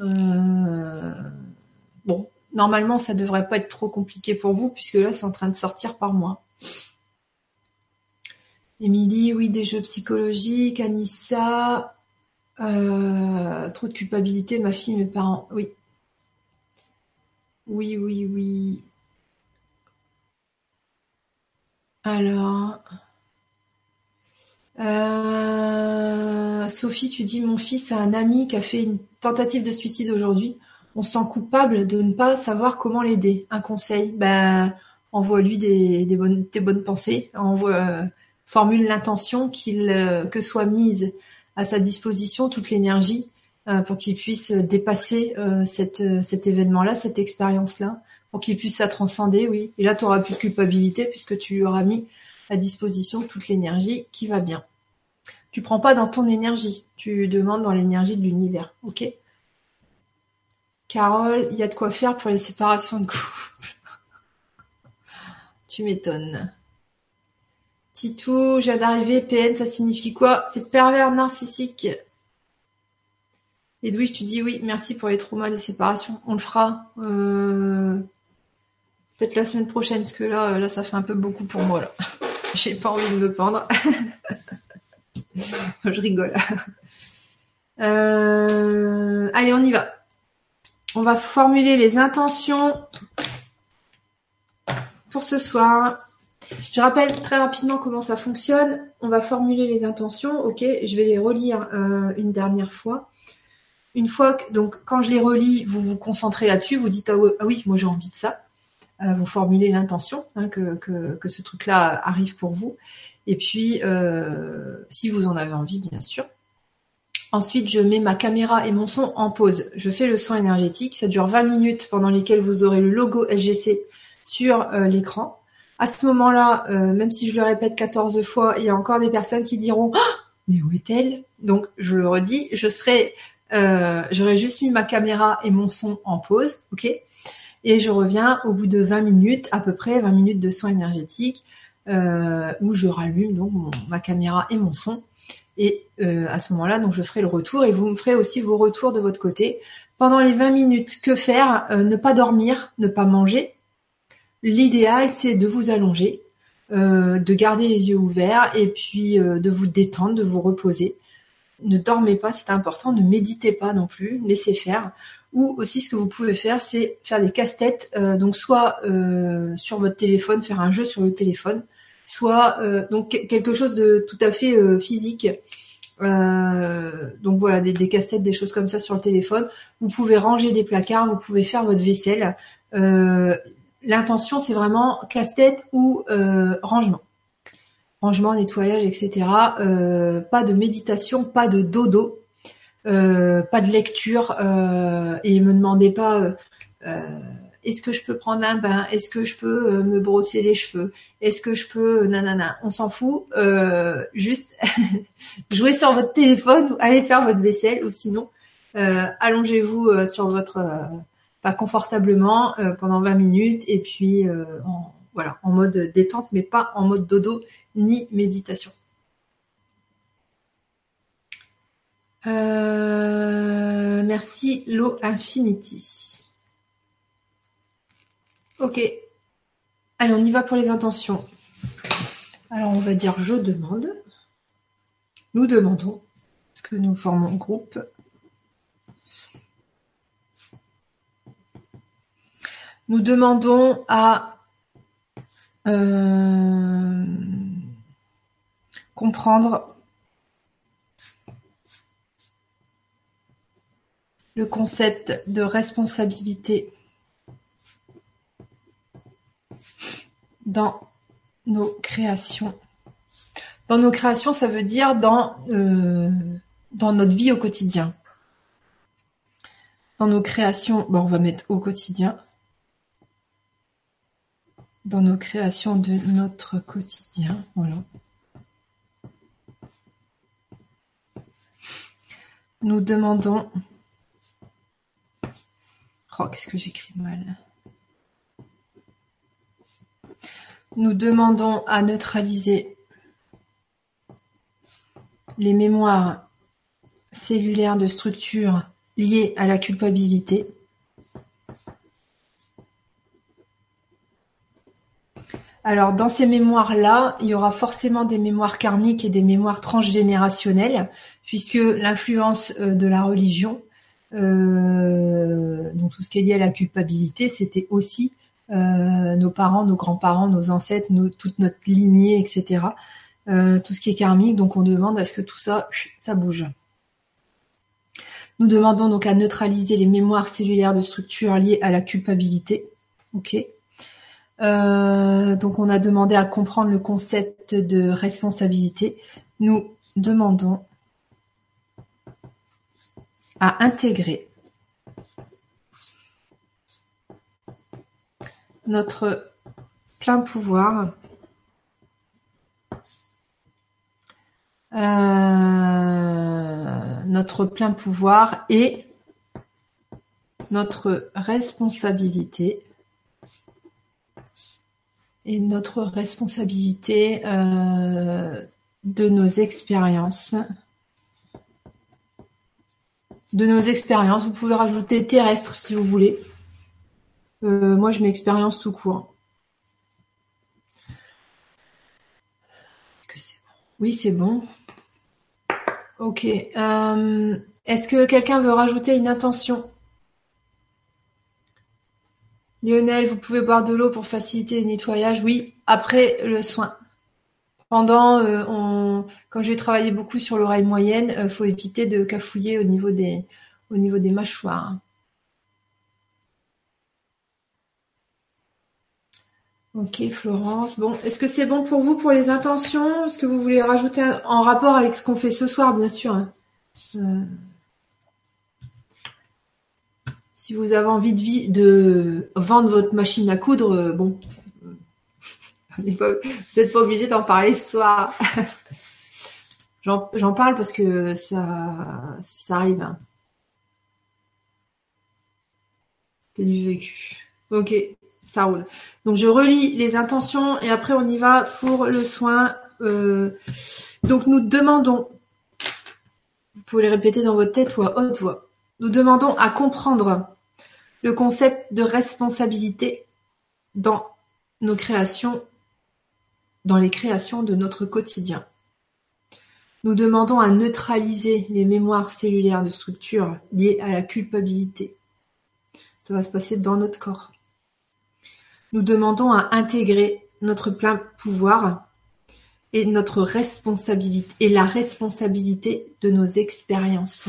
Bon, normalement, ça devrait pas être trop compliqué pour vous, puisque là, c'est en train de sortir par mois. Émilie, oui, des jeux psychologiques. Anissa, euh, trop de culpabilité, ma fille, mes parents. Oui. Oui, oui, oui. Alors. Euh, Sophie, tu dis mon fils a un ami qui a fait une tentative de suicide aujourd'hui on se sent coupable de ne pas savoir comment l'aider. Un conseil, ben envoie-lui des, des bonnes, des bonnes pensées, envoie, euh, formule l'intention qu'il euh, que soit mise à sa disposition toute l'énergie euh, pour qu'il puisse dépasser cette, cet événement-là, cette expérience-là, pour qu'il puisse la transcender, oui. Et là, tu auras plus de culpabilité puisque tu lui auras mis à disposition toute l'énergie qui va bien. Tu prends pas dans ton énergie, tu demandes dans l'énergie de l'univers, ok? Carole, il y a de quoi faire pour les séparations de couple. tu m'étonnes. Titou, j'ai d'arriver, PN, ça signifie quoi? C'est pervers narcissique. Edwige, tu dis oui, merci pour les traumas des séparations. On le fera euh, peut-être la semaine prochaine, parce que là, là, ça fait un peu beaucoup pour moi. Là. J'ai pas envie de me pendre. Je rigole. Euh, allez, on y va on va formuler les intentions pour ce soir. Je rappelle très rapidement comment ça fonctionne. On va formuler les intentions. Ok, je vais les relire euh, une dernière fois. Une fois que, donc, quand je les relis, vous vous concentrez là-dessus. Vous dites ah, ah oui, moi j'ai envie de ça. Euh, vous formulez l'intention hein, que, ce truc-là arrive pour vous. Et puis, euh, si vous en avez envie, bien sûr. Ensuite, je mets ma caméra et mon son en pause. Je fais le son énergétique. Ça dure 20 minutes pendant lesquelles vous aurez le logo LGC sur euh, l'écran. À ce moment-là, euh, même si je le répète 14 fois, il y a encore des personnes qui diront ah, mais où est-elle? Donc je le redis, je serai, euh, j'aurais juste mis ma caméra et mon son en pause, ok? Et je reviens au bout de 20 minutes, à peu près 20 minutes de son énergétique, où je rallume donc ma caméra et mon son et euh, à ce moment-là, donc je ferai le retour et vous me ferez aussi vos retours de votre côté. Pendant les 20 minutes, que faire? Euh, Ne pas dormir, ne pas manger. L'idéal, c'est de vous allonger, euh, de garder les yeux ouverts et puis de vous détendre, de vous reposer. Ne dormez pas, c'est important. Ne méditez pas non plus, laissez faire. Ou aussi, ce que vous pouvez faire, c'est faire des casse-têtes. donc, soit sur votre téléphone, faire un jeu sur le téléphone, soit donc quelque chose de tout à fait physique Euh, donc voilà, des, casse-têtes, des choses comme ça sur le téléphone. Vous pouvez ranger des placards, vous pouvez faire votre vaisselle. Euh, L'intention, c'est vraiment casse-tête ou euh, rangement. Rangement, nettoyage, etc. Euh, pas de méditation, pas de dodo, euh, pas de lecture. et me demandez pas est-ce que je peux prendre un bain? Est-ce que je peux me brosser les cheveux? Est-ce que je peux nanana On s'en fout. juste jouez sur votre téléphone ou allez faire votre vaisselle ou sinon allongez-vous sur votre pas confortablement euh, pendant 20 minutes et puis euh, en, voilà, en mode détente, mais pas en mode dodo ni méditation. Euh, merci Low Infinity. Ok. Allez, on y va pour les intentions. Alors on va dire je demande. Nous demandons, parce que nous formons groupe. Nous demandons à euh, comprendre le concept de responsabilité dans nos créations. Dans nos créations, ça veut dire dans, euh, dans notre vie au quotidien. Dans nos créations, bon, on va mettre au quotidien dans nos créations de notre quotidien. Voilà. Nous demandons. Oh, qu'est-ce que j'écris mal? Nous demandons à neutraliser les mémoires cellulaires de structure liées à la culpabilité. Alors dans ces mémoires-là, il y aura forcément des mémoires karmiques et des mémoires transgénérationnelles, puisque l'influence euh, de la religion, euh, donc tout ce qui est lié à la culpabilité, c'était aussi euh, nos parents, nos grands-parents, nos ancêtres, toute notre lignée, etc. tout ce qui est karmique, donc on demande à ce que tout ça, ça bouge. Nous demandons donc à neutraliser les mémoires cellulaires de structure liées à la culpabilité. Ok. Euh, donc on a demandé à comprendre le concept de responsabilité. Nous demandons à intégrer notre plein pouvoir euh, notre plein pouvoir et notre responsabilité et notre responsabilité euh, de nos expériences. De nos expériences, vous pouvez rajouter terrestre si vous voulez. Euh, moi, je m'expérience tout court. Oui, c'est bon. Ok. Euh, est-ce que quelqu'un veut rajouter une intention? Lionel, vous pouvez boire de l'eau pour faciliter le nettoyage. Oui, après le soin. Pendant, euh, on, quand j'ai travaillé beaucoup sur l'oreille moyenne, il euh, faut éviter de cafouiller au niveau des, au niveau des mâchoires. Ok, Florence. Bon, est-ce que c'est bon pour vous pour les intentions? Est-ce que vous voulez rajouter en rapport avec ce qu'on fait ce soir, bien sûr hein euh, si vous avez envie de, vendre votre machine à coudre, euh, bon, vous n'êtes pas obligé d'en parler ce soir. J'en parle parce que ça, arrive. Hein. C'est du vécu. Ok, ça roule. Donc je relis les intentions et après on y va pour le soin. Euh, donc nous demandons, vous pouvez les répéter dans votre tête ou à haute voix. Nous demandons à comprendre le concept de responsabilité dans nos créations, dans les créations de notre quotidien. Nous demandons à neutraliser les mémoires cellulaires de structure liées à la culpabilité. Ça va se passer dans notre corps. Nous demandons à intégrer notre plein pouvoir et notre responsabilité et la responsabilité de nos expériences.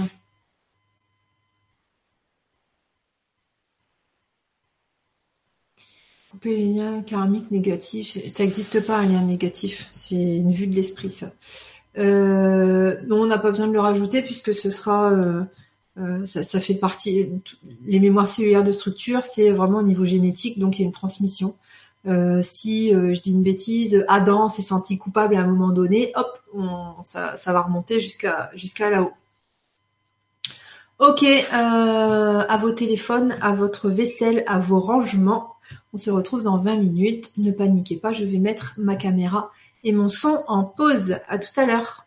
Couper les liens karmiques négatifs, ça n'existe pas un lien négatif, c'est une vue de l'esprit ça. Euh, non, on n'a pas besoin de le rajouter puisque ce sera, euh, euh, ça, ça, fait partie. Les mémoires cellulaires de structure, c'est vraiment au niveau génétique, donc il y a une transmission. Euh, si euh, je dis une bêtise, Adam s'est senti coupable à un moment donné, hop, ça, va remonter jusqu'à jusqu'à là-haut. Ok, euh, à vos téléphones, à votre vaisselle, à vos rangements. On se retrouve dans 20 minutes. Ne paniquez pas, je vais mettre ma caméra et mon son en pause. À tout à l'heure.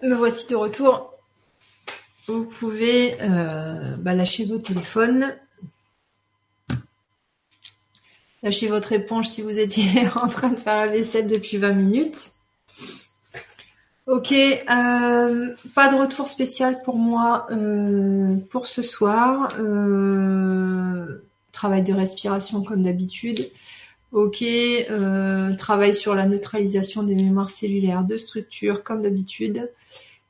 Me voici de retour. Vous pouvez euh, bah, lâcher vos téléphones. Lâchez votre éponge si vous étiez en train de faire la vaisselle depuis 20 minutes. Ok, euh, pas de retour spécial pour moi euh, pour ce soir. travail de respiration comme d'habitude. Ok, travail sur la neutralisation des mémoires cellulaires de structure comme d'habitude.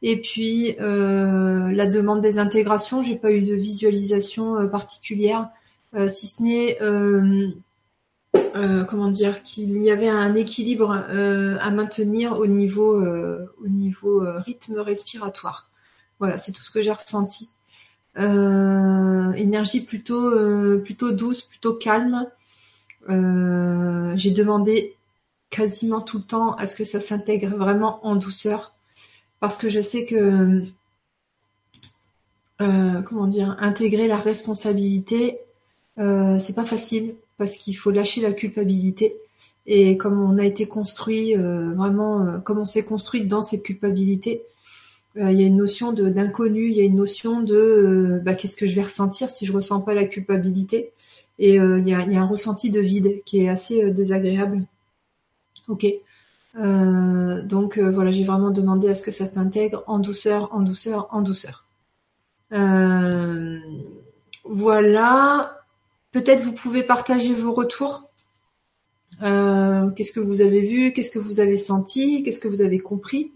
Et puis euh, la demande des intégrations, j'ai pas eu de visualisation euh, particulière, euh, si ce n'est comment dire qu'il y avait un équilibre à maintenir au niveau au niveau rythme respiratoire. Voilà, c'est tout ce que j'ai ressenti. énergie plutôt plutôt douce, plutôt calme. J'ai demandé quasiment tout le temps à ce que ça s'intègre vraiment en douceur. Parce que je sais que euh, comment dire intégrer la responsabilité euh, c'est pas facile parce qu'il faut lâcher la culpabilité. Et comme on a été construit euh, vraiment euh, comme on s'est construit dans cette culpabilité il y a une notion d'inconnu il y a une notion de bah, qu'est-ce que je vais ressentir si je ressens pas la culpabilité et il y a, y, a, un ressenti de vide qui est assez désagréable ok euh, donc euh, voilà, j'ai vraiment demandé à ce que ça s'intègre en douceur, en douceur, en douceur. Euh, voilà. Peut-être vous pouvez partager vos retours. qu'est-ce que vous avez vu? Qu'est-ce que vous avez senti? Qu'est-ce que vous avez compris?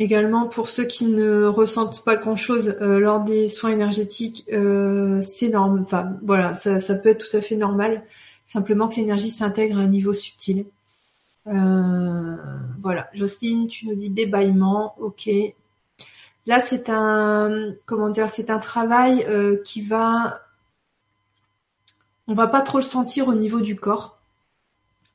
Également pour ceux qui ne ressentent pas grand-chose lors des soins énergétiques, c'est normal. Enfin voilà, ça, peut être tout à fait normal simplement que l'énergie s'intègre à un niveau subtil. Euh, voilà, Jocelyne, tu nous dis débaillement, ok. Là, c'est un, comment dire, c'est un travail euh, qui va, on va pas trop le sentir au niveau du corps.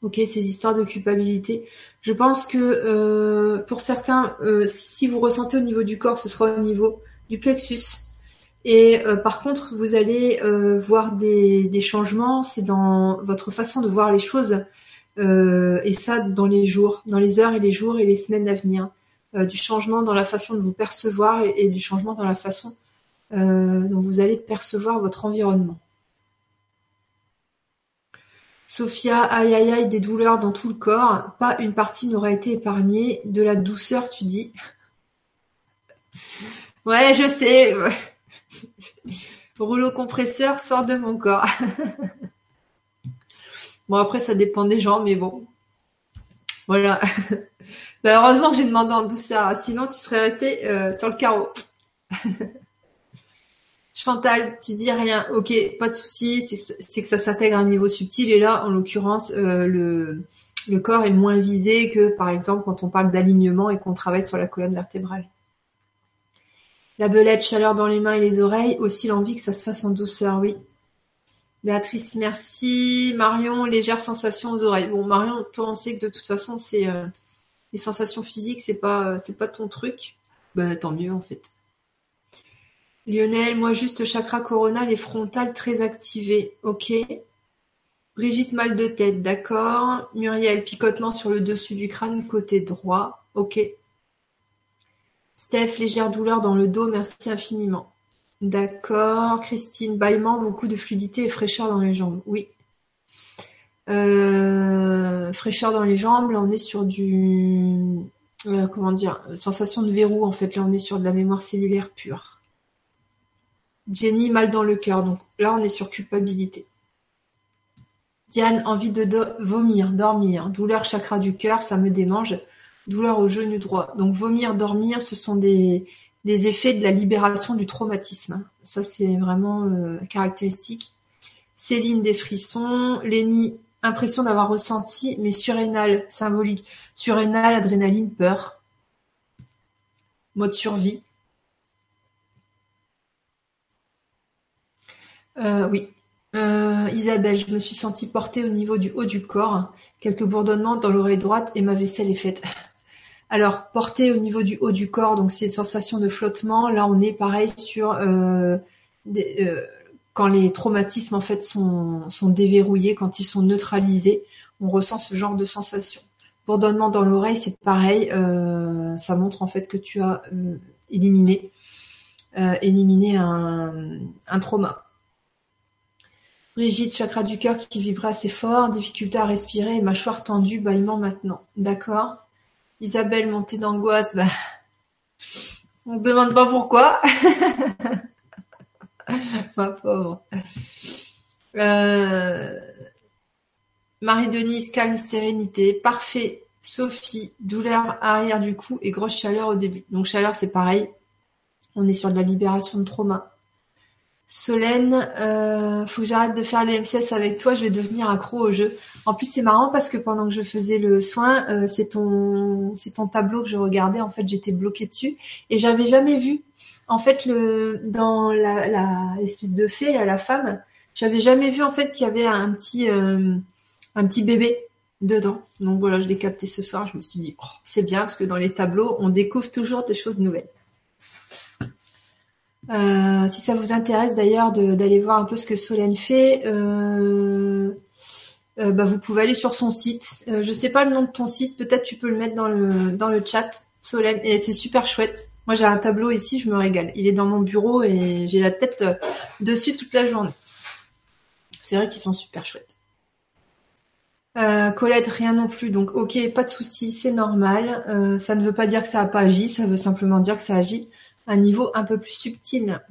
Ok, ces histoires de culpabilité. Je pense que euh, pour certains, si vous ressentez au niveau du corps, ce sera au niveau du plexus, et euh, par contre, vous allez euh, voir des, changements, c'est dans votre façon de voir les choses, euh, et ça dans les jours, dans les heures et les jours et les semaines à venir, du changement dans la façon de vous percevoir et du changement dans la façon dont vous allez percevoir votre environnement. Sophia, aïe aïe aïe, des douleurs dans tout le corps, pas une partie n'aura été épargnée, de la douceur tu dis. Ouais, je sais. Rouleau compresseur sort de mon corps. bon, après, ça dépend des gens, mais bon. Voilà. Bah, heureusement que j'ai demandé en douceur, sinon tu serais resté euh, sur le carreau. Chantal, tu dis rien. Ok, pas de souci. C'est que ça s'intègre à un niveau subtil. Et là, en l'occurrence, euh, le, corps est moins visé que, par exemple, quand on parle d'alignement et qu'on travaille sur la colonne vertébrale. La belette, chaleur dans les mains et les oreilles, aussi l'envie que ça se fasse en douceur, oui. Béatrice, merci. Marion, légère sensation aux oreilles. Bon, Marion, toi, on sait que de toute façon, c'est euh, les sensations physiques, c'est pas, c'est pas ton truc. Bah, tant mieux en fait. Lionel, moi juste chakra coronal et frontal très activé. Ok? Brigitte, mal de tête, d'accord. Muriel, picotement sur le dessus du crâne côté droit. Ok. Steph, légère douleur dans le dos, merci infiniment. D'accord. Christine, bâillement, beaucoup de fluidité et fraîcheur dans les jambes. Oui. Euh, fraîcheur dans les jambes, là on est sur du euh, comment dire sensation de verrou en fait là on est sur de la mémoire cellulaire pure. Jenny mal dans le cœur donc là on est sur culpabilité. Diane envie de vomir, dormir, douleur chakra du cœur, ça me démange douleur au genou droit. Donc vomir, dormir, ce sont des, effets de la libération du traumatisme. Ça, c'est vraiment euh, caractéristique. Céline, des frissons. Lénie, impression d'avoir ressenti, mais surrénal, symbolique. Surrénal, adrénaline, peur. Mode survie. Oui. Euh, Isabelle, je me suis sentie portée au niveau du haut du corps. Quelques bourdonnements dans l'oreille droite et ma vaisselle est faite. Alors, porté au niveau du haut du corps, donc c'est une sensation de flottement. Là, on est pareil sur euh, euh, quand les traumatismes en fait sont, sont déverrouillés, quand ils sont neutralisés, on ressent ce genre de sensation. bourdonnement dans l'oreille, c'est pareil. Euh, ça montre en fait que tu as euh, éliminé, éliminé un, un trauma. Brigitte, chakra du cœur qui vibrait assez fort, difficulté à respirer, mâchoire tendue, bâillement maintenant. D'accord? Isabelle, montée d'angoisse, bah, on se demande pas pourquoi. Ma pauvre. Euh, Marie-Denise, calme, sérénité. Parfait. Sophie, douleur arrière du cou et grosse chaleur au début. Donc chaleur, c'est pareil. On est sur de la libération de trauma. Solène, euh, faut que j'arrête de faire les MCS avec toi, je vais devenir accro au jeu. En plus, c'est marrant parce que pendant que je faisais le soin, euh, c'est ton, c'est ton tableau que je regardais. En fait, j'étais bloquée dessus et j'avais jamais vu. En fait, le, dans la, la espèce de fée, la femme, j'avais jamais vu en fait qu'il y avait un petit, euh, un petit bébé dedans. Donc voilà, je l'ai capté ce soir. Je me suis dit, oh, c'est bien parce que dans les tableaux, on découvre toujours des choses nouvelles. Euh, si ça vous intéresse d'ailleurs d'aller voir un peu ce que Solène fait, euh, euh, bah, vous pouvez aller sur son site. je ne sais pas le nom de ton site, peut-être tu peux le mettre dans le dans le chat, Solène. Et c'est super chouette. Moi j'ai un tableau ici, je me régale. Il est dans mon bureau et j'ai la tête dessus toute la journée. C'est vrai qu'ils sont super chouettes. Colette, rien non plus. Donc ok, pas de souci, c'est normal. ça ne veut pas dire que ça n'a pas agi, ça veut simplement dire que ça agit un niveau un peu plus subtil.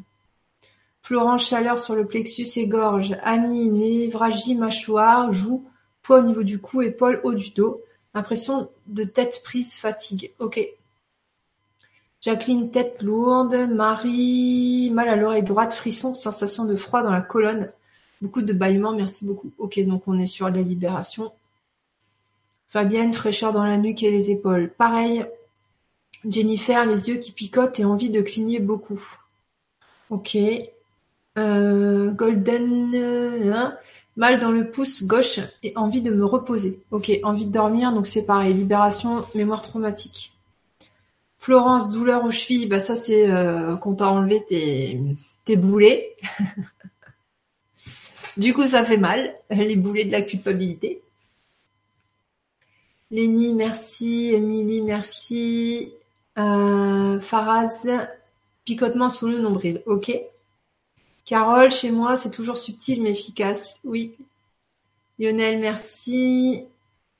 Florence chaleur sur le plexus et gorge. Annie névragie mâchoire, joue, poids au niveau du cou, épaule, haut du dos. Impression de tête prise, fatigue. Ok. Jacqueline, tête lourde. Marie, mal à l'oreille droite, frisson, sensation de froid dans la colonne. Beaucoup de bâillements, merci beaucoup. Ok, donc on est sur la libération. Fabienne, fraîcheur dans la nuque et les épaules. Pareil, Jennifer, les yeux qui picotent et envie de cligner beaucoup. Ok. Euh, golden, hein. mal dans le pouce gauche et envie de me reposer. Ok, envie de dormir, donc c'est pareil. Libération, mémoire traumatique. Florence, douleur aux chevilles, bah ça c'est euh, quand t'as enlevé tes, boulets. du coup ça fait mal, les boulets de la culpabilité. Lénie, merci. Émilie, merci. Euh, Faraz, picotement sous le nombril. Ok. Carole, chez moi, c'est toujours subtil mais efficace. Oui. Lionel, merci.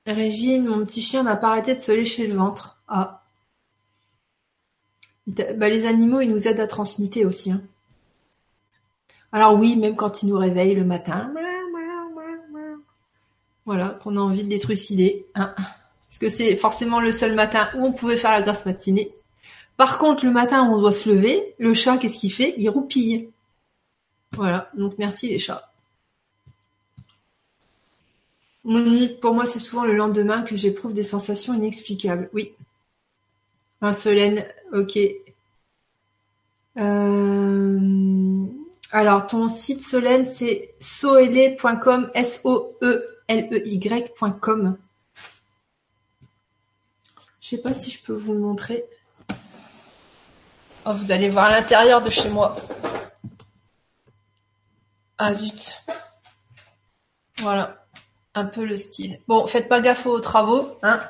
Régine, mon petit chien n'a pas arrêté de se lécher le ventre. Ah. Bah, les animaux, ils nous aident à transmuter aussi. Hein. Alors oui, même quand ils nous réveillent le matin. Voilà, qu'on a envie de les. Hein. Parce que c'est forcément le seul matin où on pouvait faire la grasse matinée. Par contre, le matin où on doit se lever, le chat, qu'est-ce qu'il fait? Il roupille. Voilà, donc merci les chats. Pour moi, c'est souvent le lendemain que j'éprouve des sensations inexplicables. Oui. Un Solène, ok. Euh, alors, ton site Solène, c'est soele.com, S-O-E-L-E-Y.com. Je sais pas si je peux vous le montrer. Oh, vous allez voir l'intérieur de chez moi. Ah zut. Voilà. Un peu le style. Bon, faites pas gaffe aux travaux, hein.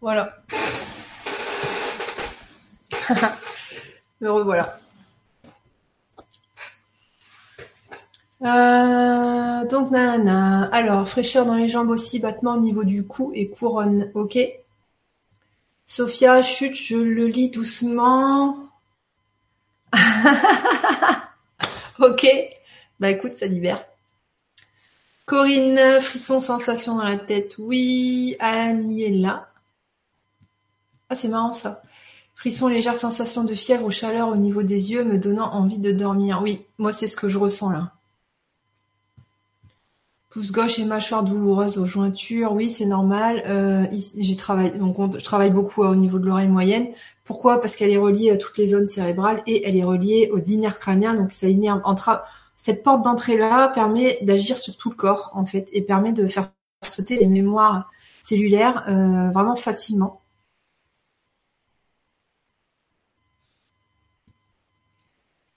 Voilà. Me revoilà. Euh, donc, nana. Alors, fraîcheur dans les jambes aussi, battement au niveau du cou et couronne. Ok. Sophia chut, je le lis doucement. ok. Bah écoute, ça libère. Corinne, frisson, sensation dans la tête. Oui. Aniela. Ah, c'est marrant ça. Frisson, légère sensation de fièvre ou chaleur au niveau des yeux me donnant envie de dormir. Oui, moi c'est ce que je ressens là. Pouce gauche et mâchoire douloureuse aux jointures, oui, c'est normal. Euh, j'ai travaillé, donc je travaille beaucoup au niveau de l'oreille moyenne. Pourquoi? Parce qu'elle est reliée à toutes les zones cérébrales et elle est reliée au nerf crânien, donc ça innerve. Entre, cette porte d'entrée là permet d'agir sur tout le corps en fait et permet de faire sauter les mémoires cellulaires euh, vraiment facilement.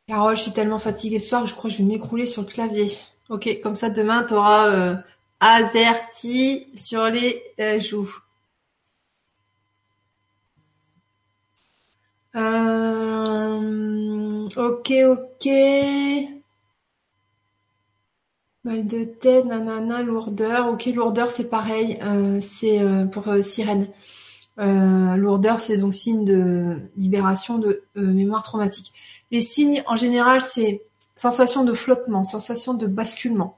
Carole, je suis tellement fatiguée ce soir, je crois que je vais m'écrouler sur le clavier. Ok, comme ça demain tu auras euh, Azerty sur les euh, joues. Euh, ok, ok. Mal de tête, nanana, lourdeur. Ok, lourdeur, c'est pareil. Euh, c'est pour sirène. lourdeur, c'est donc signe de libération de mémoire traumatique. Les signes, en général, c'est sensation de flottement, sensation de basculement,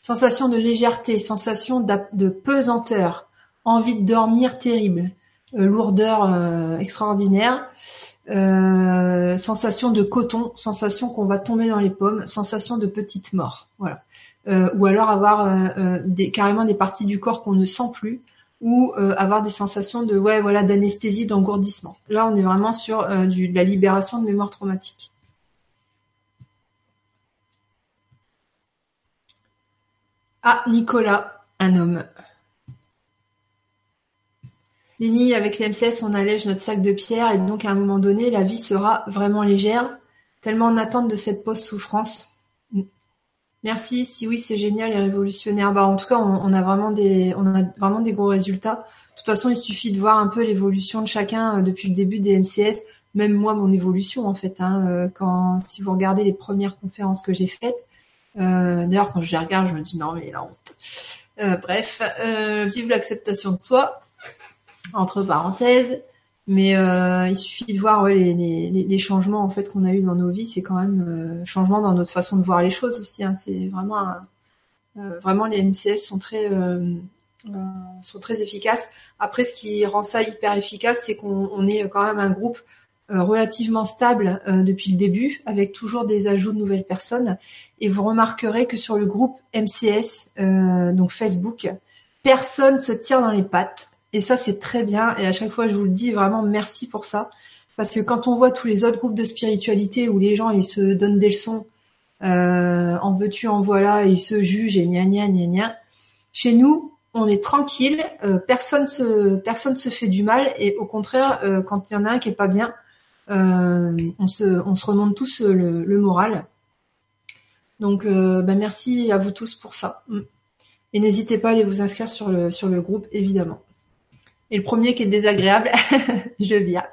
sensation de légèreté, sensation de pesanteur, envie de dormir terrible, euh, lourdeur euh, extraordinaire, euh, sensation de coton, sensation qu'on va tomber dans les pommes, sensation de petite mort, voilà. ou alors avoir des, carrément des parties du corps qu'on ne sent plus, ou avoir des sensations de ouais voilà d'anesthésie, d'engourdissement. Là, on est vraiment sur du, de la libération de mémoire traumatique. Ah, Nicolas, un homme. Lini, avec l'MCS, on allège notre sac de pierre et donc à un moment donné, la vie sera vraiment légère, tellement en attente de cette post-souffrance. Merci, si oui, c'est génial et révolutionnaire. Bah, en tout cas, on, a vraiment des, gros résultats. De toute façon, il suffit de voir un peu l'évolution de chacun euh, depuis le début des MCS. Même moi, mon évolution, en fait, hein, euh, quand, si vous regardez les premières conférences que j'ai faites, d'ailleurs, quand je les regarde, je me dis non, mais la honte. bref, vive l'acceptation de soi entre parenthèses. Mais euh, il suffit de voir les, changements en fait qu'on a eu dans nos vies. C'est quand même euh, changement dans notre façon de voir les choses aussi. Hein. C'est vraiment euh, vraiment les MCS sont très sont très efficaces. Après, ce qui rend ça hyper efficace, c'est qu'on est quand même un groupe relativement stable depuis le début, avec toujours des ajouts de nouvelles personnes. Et vous remarquerez que sur le groupe MCS, donc Facebook, personne se tire dans les pattes. Et ça, c'est très bien. Et à chaque fois, je vous le dis vraiment merci pour ça. Parce que quand on voit tous les autres groupes de spiritualité où les gens ils se donnent des leçons, euh, en veux-tu, en voilà, ils se jugent et gna gna gna gna. Chez nous, on est tranquille, euh, personne se personne se fait du mal et au contraire, euh, quand il y en a un qui est pas bien, on se on se remonte tous le, moral. Donc, bah, merci à vous tous pour ça. Et n'hésitez pas à aller vous inscrire sur le groupe évidemment. Et le premier qui est désagréable, je vire.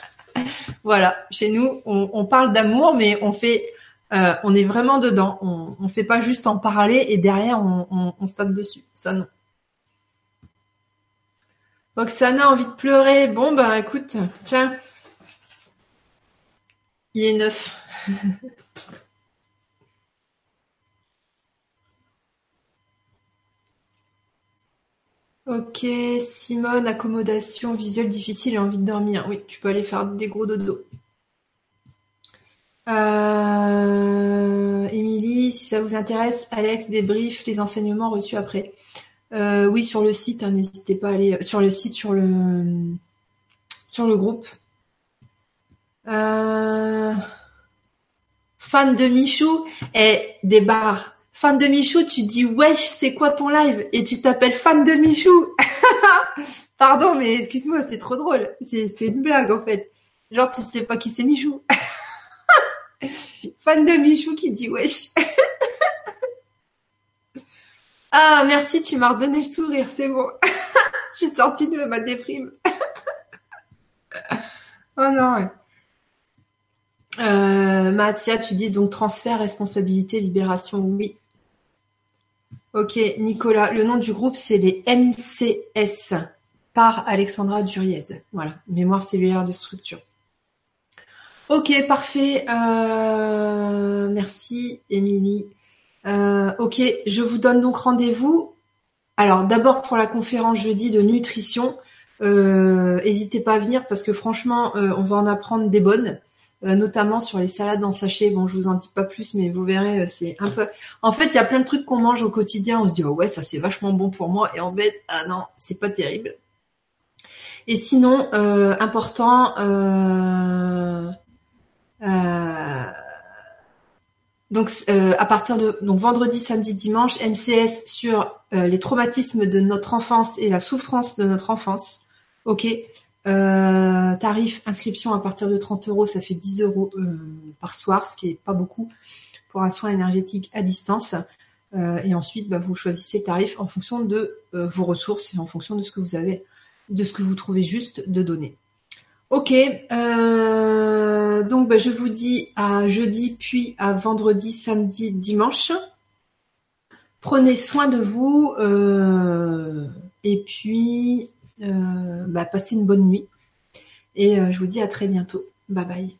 voilà, chez nous, on, parle d'amour, mais on fait, euh, on est vraiment dedans. On, on fait pas juste en parler et derrière on, on, se tape dessus. Ça non. Oksana a envie de pleurer. Bon bah écoute, tiens, il est neuf. Ok, Simone, accommodation visuelle difficile et envie de dormir. Oui, tu peux aller faire des gros dodo. Euh, Émilie, si ça vous intéresse, Alex débrief les enseignements reçus après. Euh, oui, sur le site, hein, n'hésitez pas à aller sur le site, sur le groupe. Euh, fan de Michou et des bars fan de Michou, tu dis wesh, c'est quoi ton live? Et tu t'appelles fan de Michou. Pardon, mais excuse-moi, c'est trop drôle. C'est une blague en fait. Genre tu sais pas qui c'est Michou. fan de Michou qui dit wesh. ah merci, tu m'as redonné le sourire, c'est bon. Je suis sortie de ma déprime. oh non. Ouais. Euh, Mathia, tu dis donc transfert, responsabilité, libération, oui. Ok, Nicolas, le nom du groupe, c'est les MCS par Alexandra Duriez. Voilà, mémoire cellulaire de structure. Ok, parfait. Euh, merci, Émilie. Euh, ok, je vous donne donc rendez-vous. Alors, d'abord pour la conférence jeudi de nutrition. N'hésitez pas à venir parce que franchement, on va en apprendre des bonnes. Euh, notamment sur les salades en sachet. Bon, je vous en dis pas plus, mais vous verrez, euh, c'est un peu. En fait, il y a plein de trucs qu'on mange au quotidien. On se dit oh ouais, ça c'est vachement bon pour moi, et en fait, ah non, c'est pas terrible. Et sinon, euh, important. donc à partir de donc vendredi, samedi, dimanche, MCS sur les traumatismes de notre enfance et la souffrance de notre enfance. Ok, euh, tarif inscription à partir de 30 euros, ça fait 10 euros euh, par soir, ce qui est pas beaucoup pour un soin énergétique à distance. Euh, et ensuite, bah, vous choisissez tarif en fonction de vos ressources et en fonction de ce que vous avez, de ce que vous trouvez juste de donner. Ok, donc bah, je vous dis à jeudi, puis à vendredi, samedi, dimanche. Prenez soin de vous et puis bah, passez une bonne nuit. Et je vous dis à très bientôt. Bye bye.